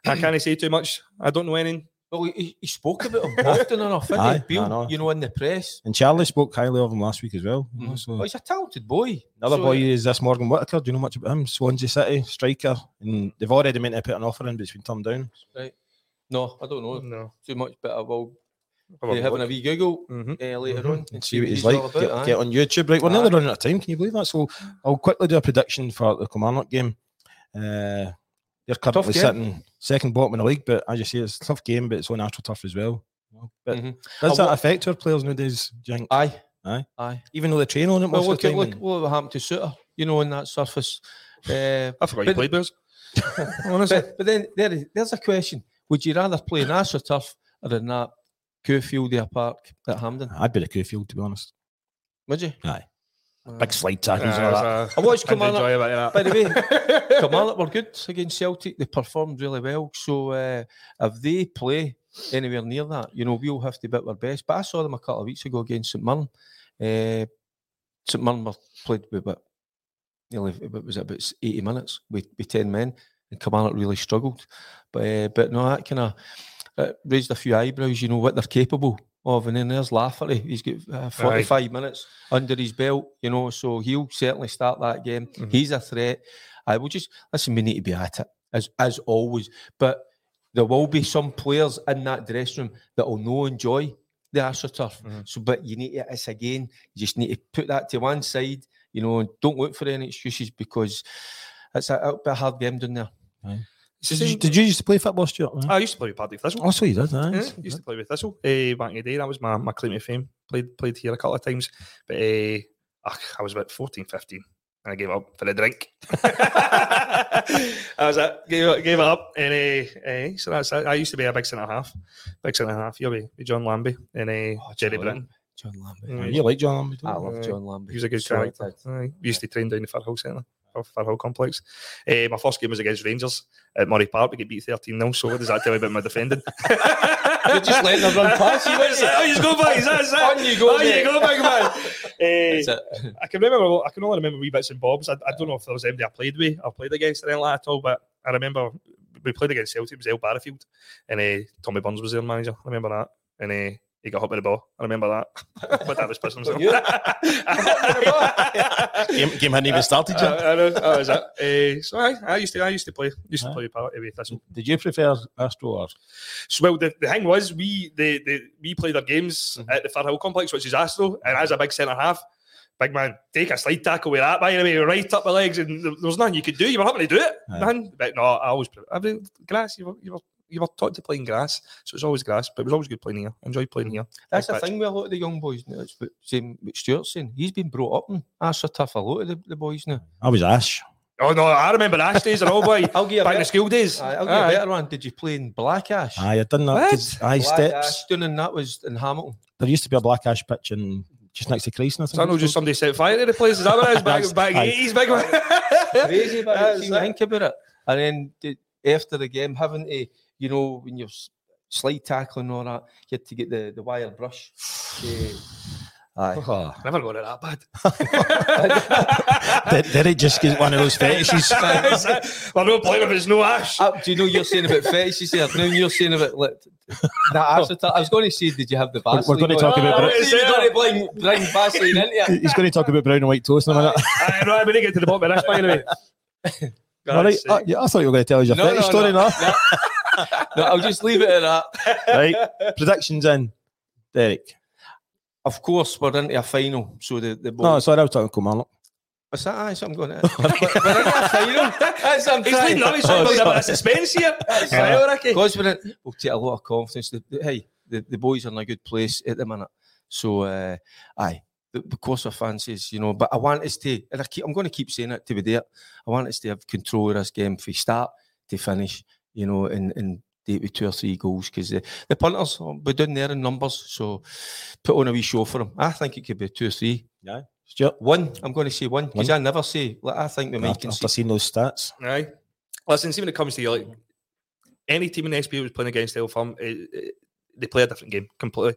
I can't say too much. I don't know anything. Well, he- he, he spoke about him often enough, didn't Aye, he? I Beale, know. you know, in the press. And Charlie spoke highly of him last week as well. you know, Mhm. so Well, he's a talented boy. Another So, boy is this Morgan Whittaker. Do you know much about him? Swansea City striker, and they've already meant to put an offer in, but it's been turned down. Right. No, I don't know No, too much, but I will Have be having a wee Google Mhm. uh, later Mhm. on and See what he's like. about. Get, aye. get on YouTube. Right, we're Aye. nearly running out of time. Can you believe that? So I'll quickly do a prediction for the Kilmarnock game. Uh, they're currently sitting second bottom in the league, but as you say, it's a tough game, but it's on natural turf as well. But Mhm. does Uh, that what- affect our players nowadays, do? Aye. Aye. Aye. Even though they train on it Well, most look of the at time. look, and- look what happened to Suter, you know, on that surface. Uh, I forgot you played Bears. Honestly, but, but then there, is- there's a question: Would you rather play in Asher turf or in that Cofieldia Park at Hampden? I'd be the Cofield, to be honest. Would you? Aye. Aye. Big slide tackles and all that. uh, I watched I did Kilmarnock. enjoy about that. By the way, Kilmarnock were good against Celtic. They performed really well. So uh, if they play anywhere near that, you know, we'll have to bit our best. But I saw them a couple of weeks ago against St Mirren. Uh, St Mirren were played with about nearly what was it about eighty minutes with, with ten men, and Kilmarnock really struggled. But uh, but no, that kind of uh, raised a few eyebrows. You know what they're capable of, and then there's Lafferty. He's got uh, forty five minutes under his belt. You know, so he'll certainly start that game. He's a threat. I will just listen. We need to be at it as as always, but. There will be some players in that dressing room that will no enjoy the AstroTurf. So, but you need to, it's again, you just need to put that to one side, you know, and don't look for any excuses because it's a, a hard game down there. Did you, did you used to play football, Stuart? I used to play with Partick Thistle. Oh, so you did, Yeah, nice. used to play with Thistle uh, back in the day. That was my, my claim to fame. Played played here a couple of times, but uh, I was about 14, 15 and I gave up for a drink. I was at, gave, it- gave it up, and uh, uh, so that's it. I used to be a big centre half, big centre half. You'll be John Lambie and uh, Gerry John Britton. John Lambie, Mm. You like John Lambert? I don't you? love Aye. John Lambie. He was a good So character. did. Used to train down the Firhill Centre, or Firhill Complex. Uh, my first game was against Rangers at Murray Park. We get beat 13 0. So, what does that tell you about my defending? You're just letting them run past you, Is that how you go, boys? That's it. On you go, On you go, big man. It. I can remember. I can only remember wee bits and bobs. I, I don't know if there was anybody I played with. I played against or anything like that at all. But I remember we played against Celtic. It was El Barrowfield, and uh, Tommy Burns was their manager. I remember that, and uh, he got hit with the ball. I remember that. but that was pissing himself. Game, game hadn't even started I, yet. I know. That was it. Uh, so I, I used to. I used to play. Used to Aye. play part with Thistle. Did you prefer Astro or? So, well, the, the thing was, we the, the we played our games at the Firhill Complex, which is Astro, and as a big centre half, big man, take a slide tackle with that, by the way, right up the legs, and there, there was nothing you could do. You were having to do it, Aye. man. But no, I always pre- I mean, grass. You were, you were you were taught to play in grass, so it's always grass. But it was always good playing here. I enjoyed playing here. That's Big the pitch. thing with a lot of the young boys now. It's what, same what Stuart's saying. He's been brought up in AstroTurf. A tough a lot of the, the boys now. I was Ash. Oh no, I remember Ash days and all boy. I'll give you a back in the school days. Aye, I'll give you a better one. Did you play in Black Ash? Aye, I done that. What? Did- Aye, Black steps. Ash, down in that was in Hamilton. There used to be a black ash pitch in just next to Creason. I think. So I know just somebody set fire to the place. Is that what it is? Back, That's- back aye. eighties, big man. Crazy about it. That's you think about it. And then the, after the game, having to, you know, when you're s- slide tackling and all that, you had to get the, the wire brush. Eh, aye. Oh. Never got it that bad. did, did it just get one of those fetishes? We're not playing if it's no ash. Uh, do you know you're saying about fetishes here? Now you're saying about like, that AstroTurf. I was going to say, did you have the We're- we're gonna talk on? about Oh, You're going to bring, bring Vaseline into it. He's going to talk about brown and white toast in a minute. I know, I'm going to get to the bottom of this, by the way. All right. God's Uh, yeah, I thought you were going to tell us your No, fetish no, story no. now. No, I'll just leave it at that. right. Predictions in. Derek. Of course, we're into a final, so the the No, sorry, I was talking Kilmarnock. What's that? Aye, so I'm going to. we're into a final. That's what I'm He's leading on, he's trying to build a bit of suspense here. Right, Ricky. Because we're in, we'll take a lot of confidence. The, the- hey, the, the boys are in a good place at the minute. So, uh, aye, the, the course of fancies, you know. But I want us to, and I keep, I'm going to keep saying it to be there. I want us to have control of this game from start to finish, you know, and and date with two or three goals because the, the punters oh, will be down there in numbers. So, put on a wee show for them. I think it could be two or three. Yeah. Stuart. One, I'm going to say one because I never say. Like, I think we might After, concede. after seeing those stats. Aye. Listen, see when it comes to you, like any team in the SPL was playing against El Firm, it, it, they play a different game completely.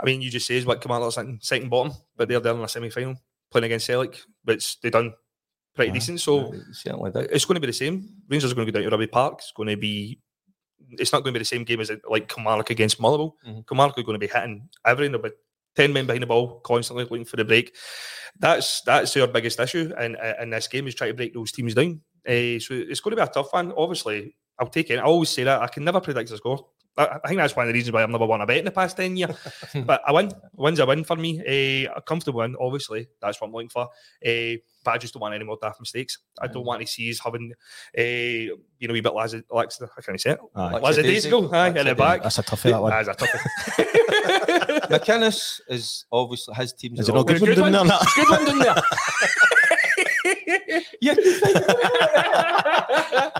I mean, you just say is what come out second, second bottom, but they're there in a semi final playing against Celtic, which they done pretty decent. So certainly did. it's going to be the same. Rangers are going to go down to Rugby Park. It's going to be. It's not going to be the same game as it, like Kilmarnock against Motherwell. Mhm. Kilmarnock are going to be hitting everything. There'll be ten men behind the ball, constantly looking for the break. That's that's our biggest issue, and in this game is trying to break those teams down. Uh, so it's going to be a tough one. Obviously, I'll take it. I always say that I can never predict the score. I, I think that's one of the reasons why I've never won a bet in the past ten years. but a win, a win's a win for me. Uh, a comfortable win, obviously. That's what I'm looking for. Uh, but I just don't want any more daft mistakes. I don't want to see us having, uh, you know, a wee bit Laz, Lex, how can I say it? Aye. Lackadaisical, aye, in the back. That's a toughie, that one. That's a toughie. McInnes is obviously his teams. Is are it not good Good one doing one. that? Good one down there. Yeah,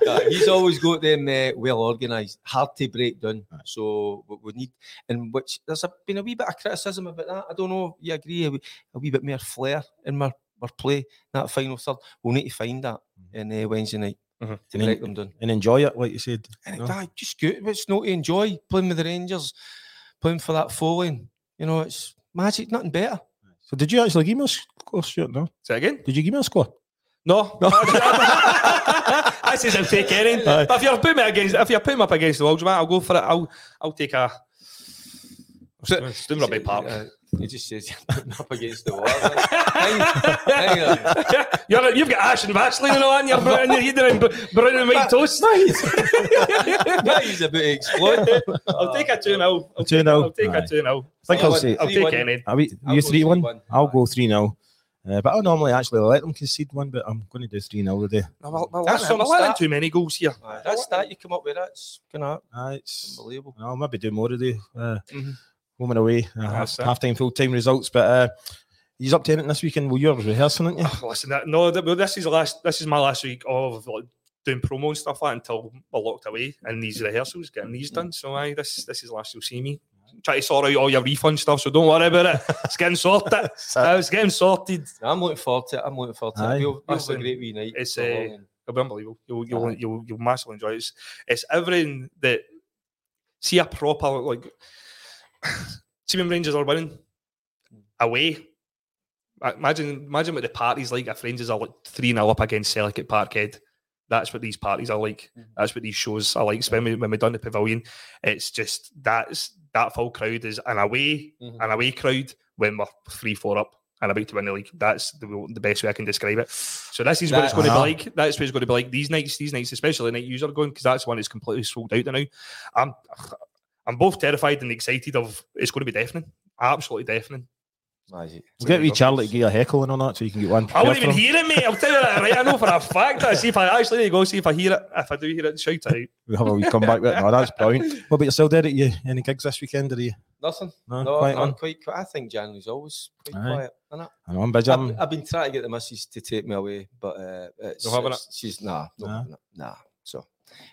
Yeah, he's always got them uh, well organised, hard to break down. So we, we need, and which there's a, been a wee bit of criticism about that. I don't know if you agree, a wee, a wee bit more flair in our, our play, that final third. We'll need to find that in uh, Wednesday night Mhm. to And break then- them down. And enjoy it, like you said. And No? it, just good. It's not to enjoy playing with the Rangers, playing for that Foley. You know, it's magic, nothing better. So did you actually give me a score, Stuart? No. Say again? Did you give me a score? No. I says I'll take any. Aye. But if you're putting me against, if you're putting me up against the wall, do you know what? I'll go for it. I'll, I'll take a. Still Rugby Park. Uh, he just says you're up against the wall. hang, hang on. You're, you've got ash and Vaseline and all that, and you're, br- and you're eating b- brown and white toast. Now he's about to explode. I'll take a 2 0. I'll, 2-0. I'll take a 2 0. I think I'll say. I'll take one. any. Are we, I'll you go 3 1? 3-1. I'll go 3 0. Uh, but I normally actually let them concede one, but I'm going to do 3 0 today. No, well, well, That's That's some well, too many goals here. Aye, That's that you come up with. That's kind of Aye, it's, unbelievable. I'll maybe do more today. Uh, Mhm. Home and away, uh, half time, full time results. But uh, he's up to anything this weekend. Well, you're rehearsing, aren't you? Oh, listen, that, no, th- well, this is the last. This is my last week of like, doing promo and stuff like that until we're locked away and these rehearsals, getting these done. So, aye, this this is the last you'll see me. Try to sort out all your refund stuff, so don't worry about it. It's getting sorted. Uh, it's getting sorted. I'm looking forward to it. I'm looking forward to Aye. it. We'll, we'll have a great wee night. it's, for uh, It'll be unbelievable. You'll you'll Aye. you'll, you'll massively enjoy it. It's, it's everything that see a proper like see when Rangers are winning away. Imagine imagine what the parties like if Rangers are like three 0 up against Celtic at Parkhead. That's what these parties are like. That's what these shows are like. So when we when we done the pavilion, it's just that's that full crowd is an away Mhm. an away crowd when we're three four up and about to win the league. That's the, the best way I can describe it. So this is what it's That- going to be Uh-huh. like. That's what it's going to be like these nights. These nights, especially the night you're going, because that's one that's completely sold out now. I'm I'm both terrified and excited of it's going to be deafening, absolutely deafening. Aye, is it? We'll get wee Charlie to give you a heckle and all that so you can get one. I won't even for hear it, mate. I'll tell you that right. I know for a fact. that. See if I actually there you go. See if I hear it. If I do hear it, shout it out. We'll have a wee comeback with it. No, that's brilliant. What about yourself, Derek? You any gigs this weekend? Are you? Nothing. No, No, quite no, on. quite, quite. I think January's always quite Aye. quiet, isn't it? I know I'm busy. I've, I'm, I've been trying to get the missus to take me away, but uh, it's, No having it's- she's nah, no, Nah. nah, nah.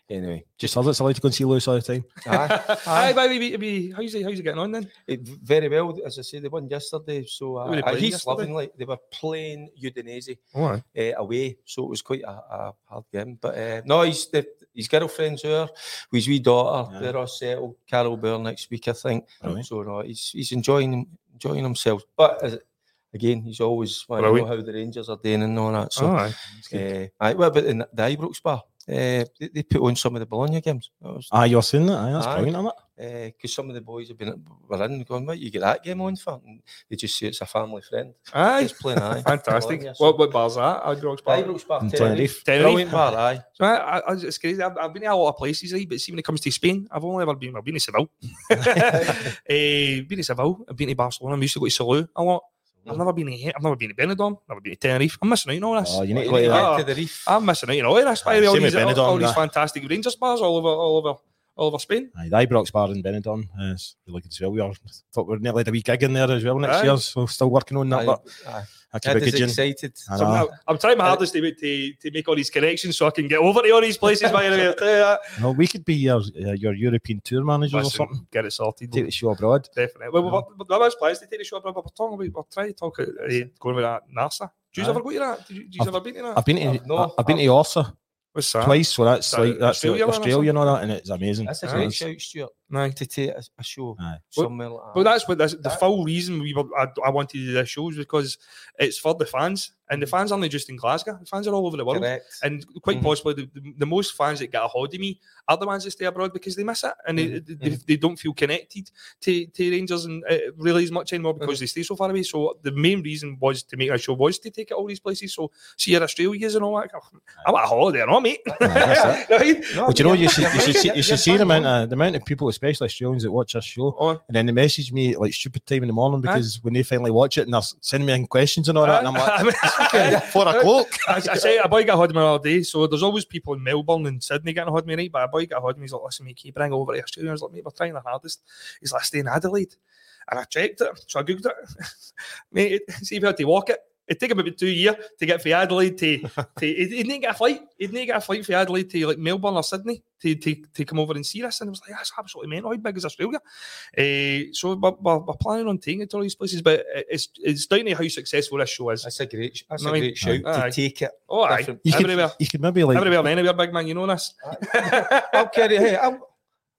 So anyway, just just love it. It's like to go and see Lewis all the time. aye, Aye, aye. baby, be, be, how's he, how's he getting on then? It, very well. As I say, they won yesterday, so they uh, uh, he's yesterday? loving like they were playing Udinese Oh, uh, away, so it was quite a, a hard game. But uh, no, he's the, his girlfriend's there, with his wee daughter. Yeah. They're all settled. Carol Bear next week, I think. Brilliant. So no, he's he's enjoying enjoying himself. But again, he's always want to know how the Rangers are doing and all that. So. Oh, aye. Uh, aye, what about in the Ibrox bar? Uh, they, they put on some of the Bologna games. Because Ah, you're seeing that? Aye, that's Aye. brilliant, isn't it? uh, some of the boys have been were in going, what you get that game on for? And they just say it's a family friend. Aye. He's playing aye. Fantastic. Bologna, so- What, what bar's that? Ibrox bar. Ibrox bar, In Tenerife. Tenerife. Tenerife. Brilliant bar, aye. So I, I, I, it's crazy. I've, I've been to a lot of places, right? But see, when it comes to Spain, I've only ever been. I've been to Seville. Eh, been to Seville. I've been to Barcelona. I used to go to Salou a lot. I've never been to. I've never been to Benidorm. Never been to Tenerife. I'm missing out on all this. Oh, you need to go to need to get Tenerife. I'm missing out on all this. By the way, all these, all, Benidorm, all these fantastic Rangers bars all over, all over, all over Spain. Aye, the Ibrox bar in Benidorm uh, is really good as well. We are, thought we were nearly had a wee gig in there as well next Aye. year, so still working on that. Aye, But aye. that could be Ed is good. Excited. I So I'm. I'm trying my hardest to, to, to make all these connections so I can get over to all these places. By the way, I'll tell you that. No, we could be your uh, your European tour manager or something. get it sorted. Take the show abroad. Definitely. Well, well, well, there was plans to take the show, but we're talking about, we're trying to talk, uh, going with that NASA. Do you Aye. ever go to that? Do you, do you I've- ever been to that? I've been to I've no- I've been to Orsa What's that? twice, so that's that like that's Australia Australia, one Australia and all that, and it's amazing. That's a great It's- shout, Stuart, Aye. to take a, a show Aye. somewhere like that. But that's what this, the That- full reason we were, I, I wanted to do this show is because it's for the fans, and the fans aren't just in Glasgow. The fans are all over the world. Correct. And quite Mhm. possibly, the, the, the most fans that get a hold of me are the ones that stay abroad because they miss it and they, Mhm, they, they don't feel connected to, to Rangers and uh, really as much anymore Mm-hmm. because they stay so far away. So the main reason was to make a show was to take it all these places. So see your Australias and all that. I want a holiday, no, mate. that's right? No, But you know, you're- should you're should see, you're- should see the bang amount of the amount of people, especially Australians, that watch our show, Oh, and then they message me at, like stupid time in the morning because when they finally watch it and they're sending me in questions and all that, and I'm like, four o'clock. I, I say a boy got a hold of me all day, so there's always people in Melbourne and Sydney getting a hold of me, right? But a boy got a hold of me, he's like, listen, mate, can you bring over to Australia? I was like, mate, we're trying our hardest. He's like, stay in Adelaide. And I checked it, so I googled it. mate, see if you had to walk it. It'd take him about two years to get from Adelaide to, to he'd, he'd need to get a flight. He'd need to get a flight from Adelaide to like Melbourne or Sydney to, to, to come over and see us. And I was like, that's absolutely mental. How big is Australia? Uh, so we're, we're, we're planning on taking it to all these places, but it's it's down to how successful this show is. That's a great, that's No, a I mean- great shout Aye. to take it. Oh, aye. different- You could, Everywhere. you could maybe like Everywhere and anywhere, big man, you know this. I'll carry. Hey, I'll,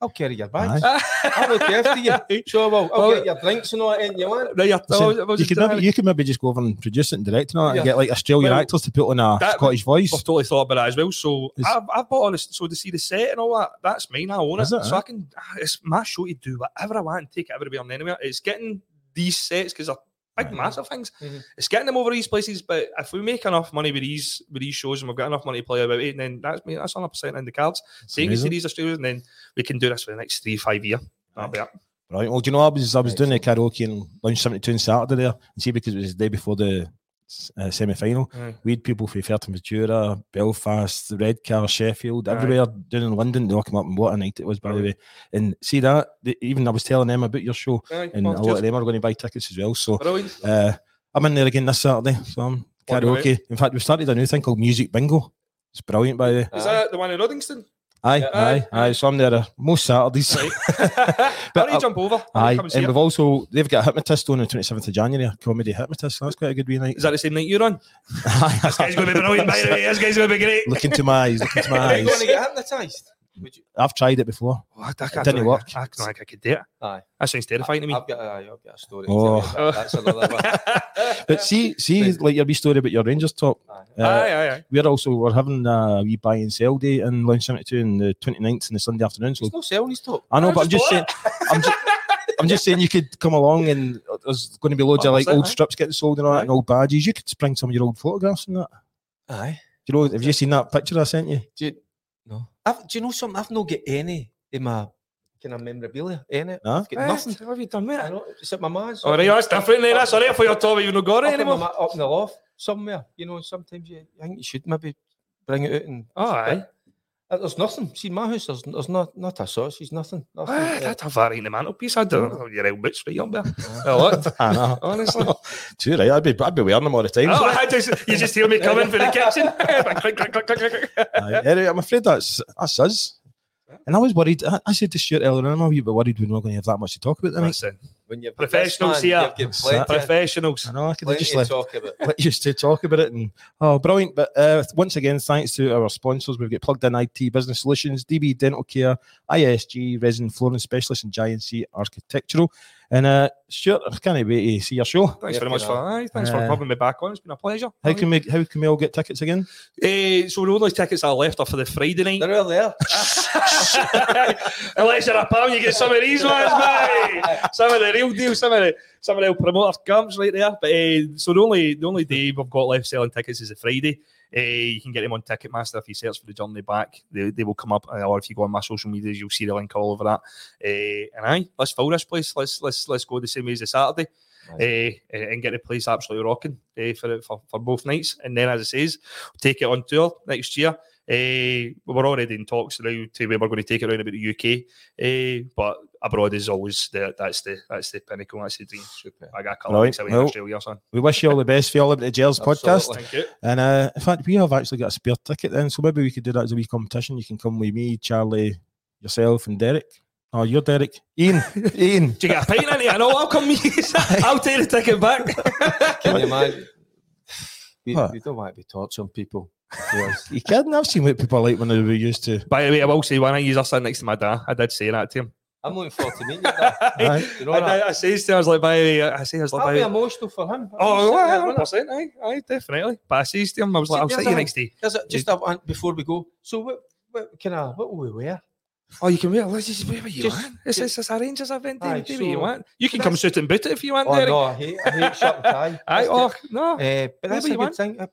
I'll carry your bags. I'll look after you. So I will. I'll Well- get your drinks and all that you want. Right, you're- Listen, I was- I was you could maybe you could maybe just go over and produce it and direct it and, all that and Yeah. get like Australian Well, actors to put on a that- Scottish voice. I've totally thought about that as well. So Is- I've, I've bought all this. So to see the set and all that, that's mine. I own it. Is it, so eh? I can. ah, It's my show to do whatever I want and take it everywhere and anywhere. It's getting these sets because they're big, massive things. Mhm. It's getting them over these places. But if we make enough money with these with these shows and we've got enough money to play about it, then that's me. That's 100 percent in the cards. Take it to amazing. these Australians, and then we can do this for the next three, five years. That'll be it. Right. Well, do you know I was I was doing the karaoke in Lounge Seventy Two on Saturday there, and see because it was the day before the uh, semi final. Aye. We had people from Fuerteventura, Belfast, Redcar, Sheffield, Aye. everywhere down in London. They all come up and what a night it was, by the way. And see that the, even I was telling them about your show, Aye, and well, a lot of them are going to buy tickets as well. So uh, I'm in there again this Saturday. So I'm karaoke. In fact, we started a new thing called Music Bingo. It's brilliant, by the way. Is that the one in Uddingston? Aye, Yeah, aye, aye, aye. So I'm there uh, most Saturdays. Right. But How do you I- jump over? Aye, and see we've also they've got a hypnotist on the twenty seventh of January, a comedy hypnotist. So that's quite a good wee night. Is that the same night you're on? This guy's going to be brilliant, by the way. This guy's going to be great. look into my eyes, look into my Are you going eyes. to get hypnotised? Would you? I've tried it before. Oh, I, I, It can't didn't do work. I, I don't think I could do it. Aye. That sounds terrifying to me. I've got, a, I've got a story. Oh. To tell you, but that's another one. But see, see, like your wee story about your Rangers talk. Aye. Uh, aye, aye, aye. we're also we're having a wee buy and sell day in Lounge Seventy Two on the 29th and the Sunday afternoon. So There's no selling his talk. I know, I but I'm just just saying, I'm just, I'm just saying you could come along and there's going to be loads of like old aye. strips getting sold and all that and old badges. You could bring some of your old photographs and that. Aye. Do you know? Have you seen that picture I sent you? Do you, no. I've, do you know something? I've not got any in my kind of memorabilia in it. Huh? I've got nothing. What have you done with I it? know, it's at my man's. Oh, right, that's different then. That's all right for your top. You've not got it up, in anymore. up in the loft somewhere. You know, sometimes you, I think you should maybe bring it out and. Oh, aye. There's nothing. See, my house, there's, there's not not a sausage, nothing. nothing. Ah, That's a variant in the mantelpiece. I don't know. Your old boots right up there. A lot. I know. Honestly. Too right. I'd be, I'd be wearing them all the time. Oh, I just, you just hear me coming for the kitchen. Click, click, click, click, click. Aye. Anyway, I'm afraid that's that's us. And I was worried. I, I said to Stuart earlier, I'm a wee bit worried we're not going to have that much to talk about tonight. Listen, when you've Professionals here. Plenty, professionals. I know I could just to left, talk about. let you to talk about it. And oh, brilliant! But uh, once again, thanks to our sponsors. We've got Plugdin IT Business Solutions, DB Dental Care, ISG Resin Flooring Specialist, and J&C Architectural. And uh, Stuart, I can't wait to see your show. Thanks Yeah, very much you for know. aye, Thanks for Uh, having me back on. It's been a pleasure. How can we how can we all get tickets again? Eh, so the only tickets I left are for the Friday night. They're all there. Unless you're a pound, you get some of these ones, mate. Some of the real deal, some of the some of the old promoter comes right there. But uh, so the only the only day we've got left selling tickets is a Friday. Uh, you can get them on Ticketmaster if you search for the journey back. They, they will come up, uh, or if you go on my social medias, you'll see the link all over that. Uh, and aye, let's fill this place. Let's let's let's go the same way as the Saturday. Uh, and get the place absolutely rocking uh, for, for for both nights, and then as it says, take it on tour next year. Uh, we're already in talks now to where we're going to take it around about the UK, uh, but abroad is always the that's the that's the pinnacle, that's the dream. Super. I got a couple Right, of weeks away in well- Australia, son. We wish you all the best for all about the Gers podcast. Thank you. And uh, in fact, we have actually got a spare ticket then, so maybe we could do that as a wee competition. You can come with me, Charlie, yourself, and Derek. Oh, you're Derek. Ian. Ian. Do you get a pint in it? I know. I'll come. I'll take the ticket back. Can you imagine? We, we don't want to be torturing people. Yes. You kidding? I've seen what people like when they were used to. By the way, I will say when I use sitting next to my dad, I did say that to him. I'm looking forward to meeting you. There. Aye. You know I, that? I, I says to him, I was like, by the way, I say, I was like, I'll be emotional for him. Oh, I'll well, 100%, aye, aye, definitely. But I says to him, I was like, I'll See, see you next day. Just a, before we go. So what, what can I? What will we wear? Oh, you can wear, let's just whatever you Just- want. It's, it's, it's a Rangers event, Aye, David, do what you want. You can come suit and boot it if you want, Oh Derek. no, I hate, I hate shirt and tie. Aye, oh, no. Eh, but that's a good want. thing.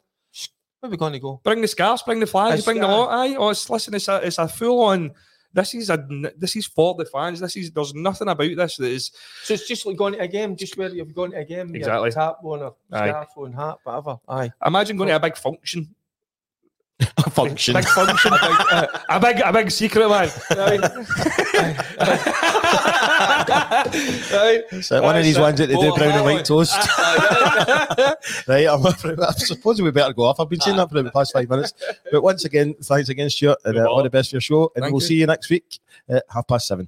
Where are we going to go? Bring the scarves, bring the flags, bring the lot. Aye, oh, it's listen, it's a it's a full on. This is a this is for the fans. This is there's nothing about this that is So it's just like going to a game, just where you've gone to a game, Exactly. tap on or scarf on, hat, whatever. Aye. imagine going to a big function. A function. Big function. a, big, uh, a big a big secret man. Right. So one of these ones that they do Oh, brown and white one. toast. right, I'm, I suppose we better go off. I've been saying that for the past five minutes. But once again, thanks again, Stuart, and uh, all the best for your show. And Thank we'll you. see you next week at half past seven.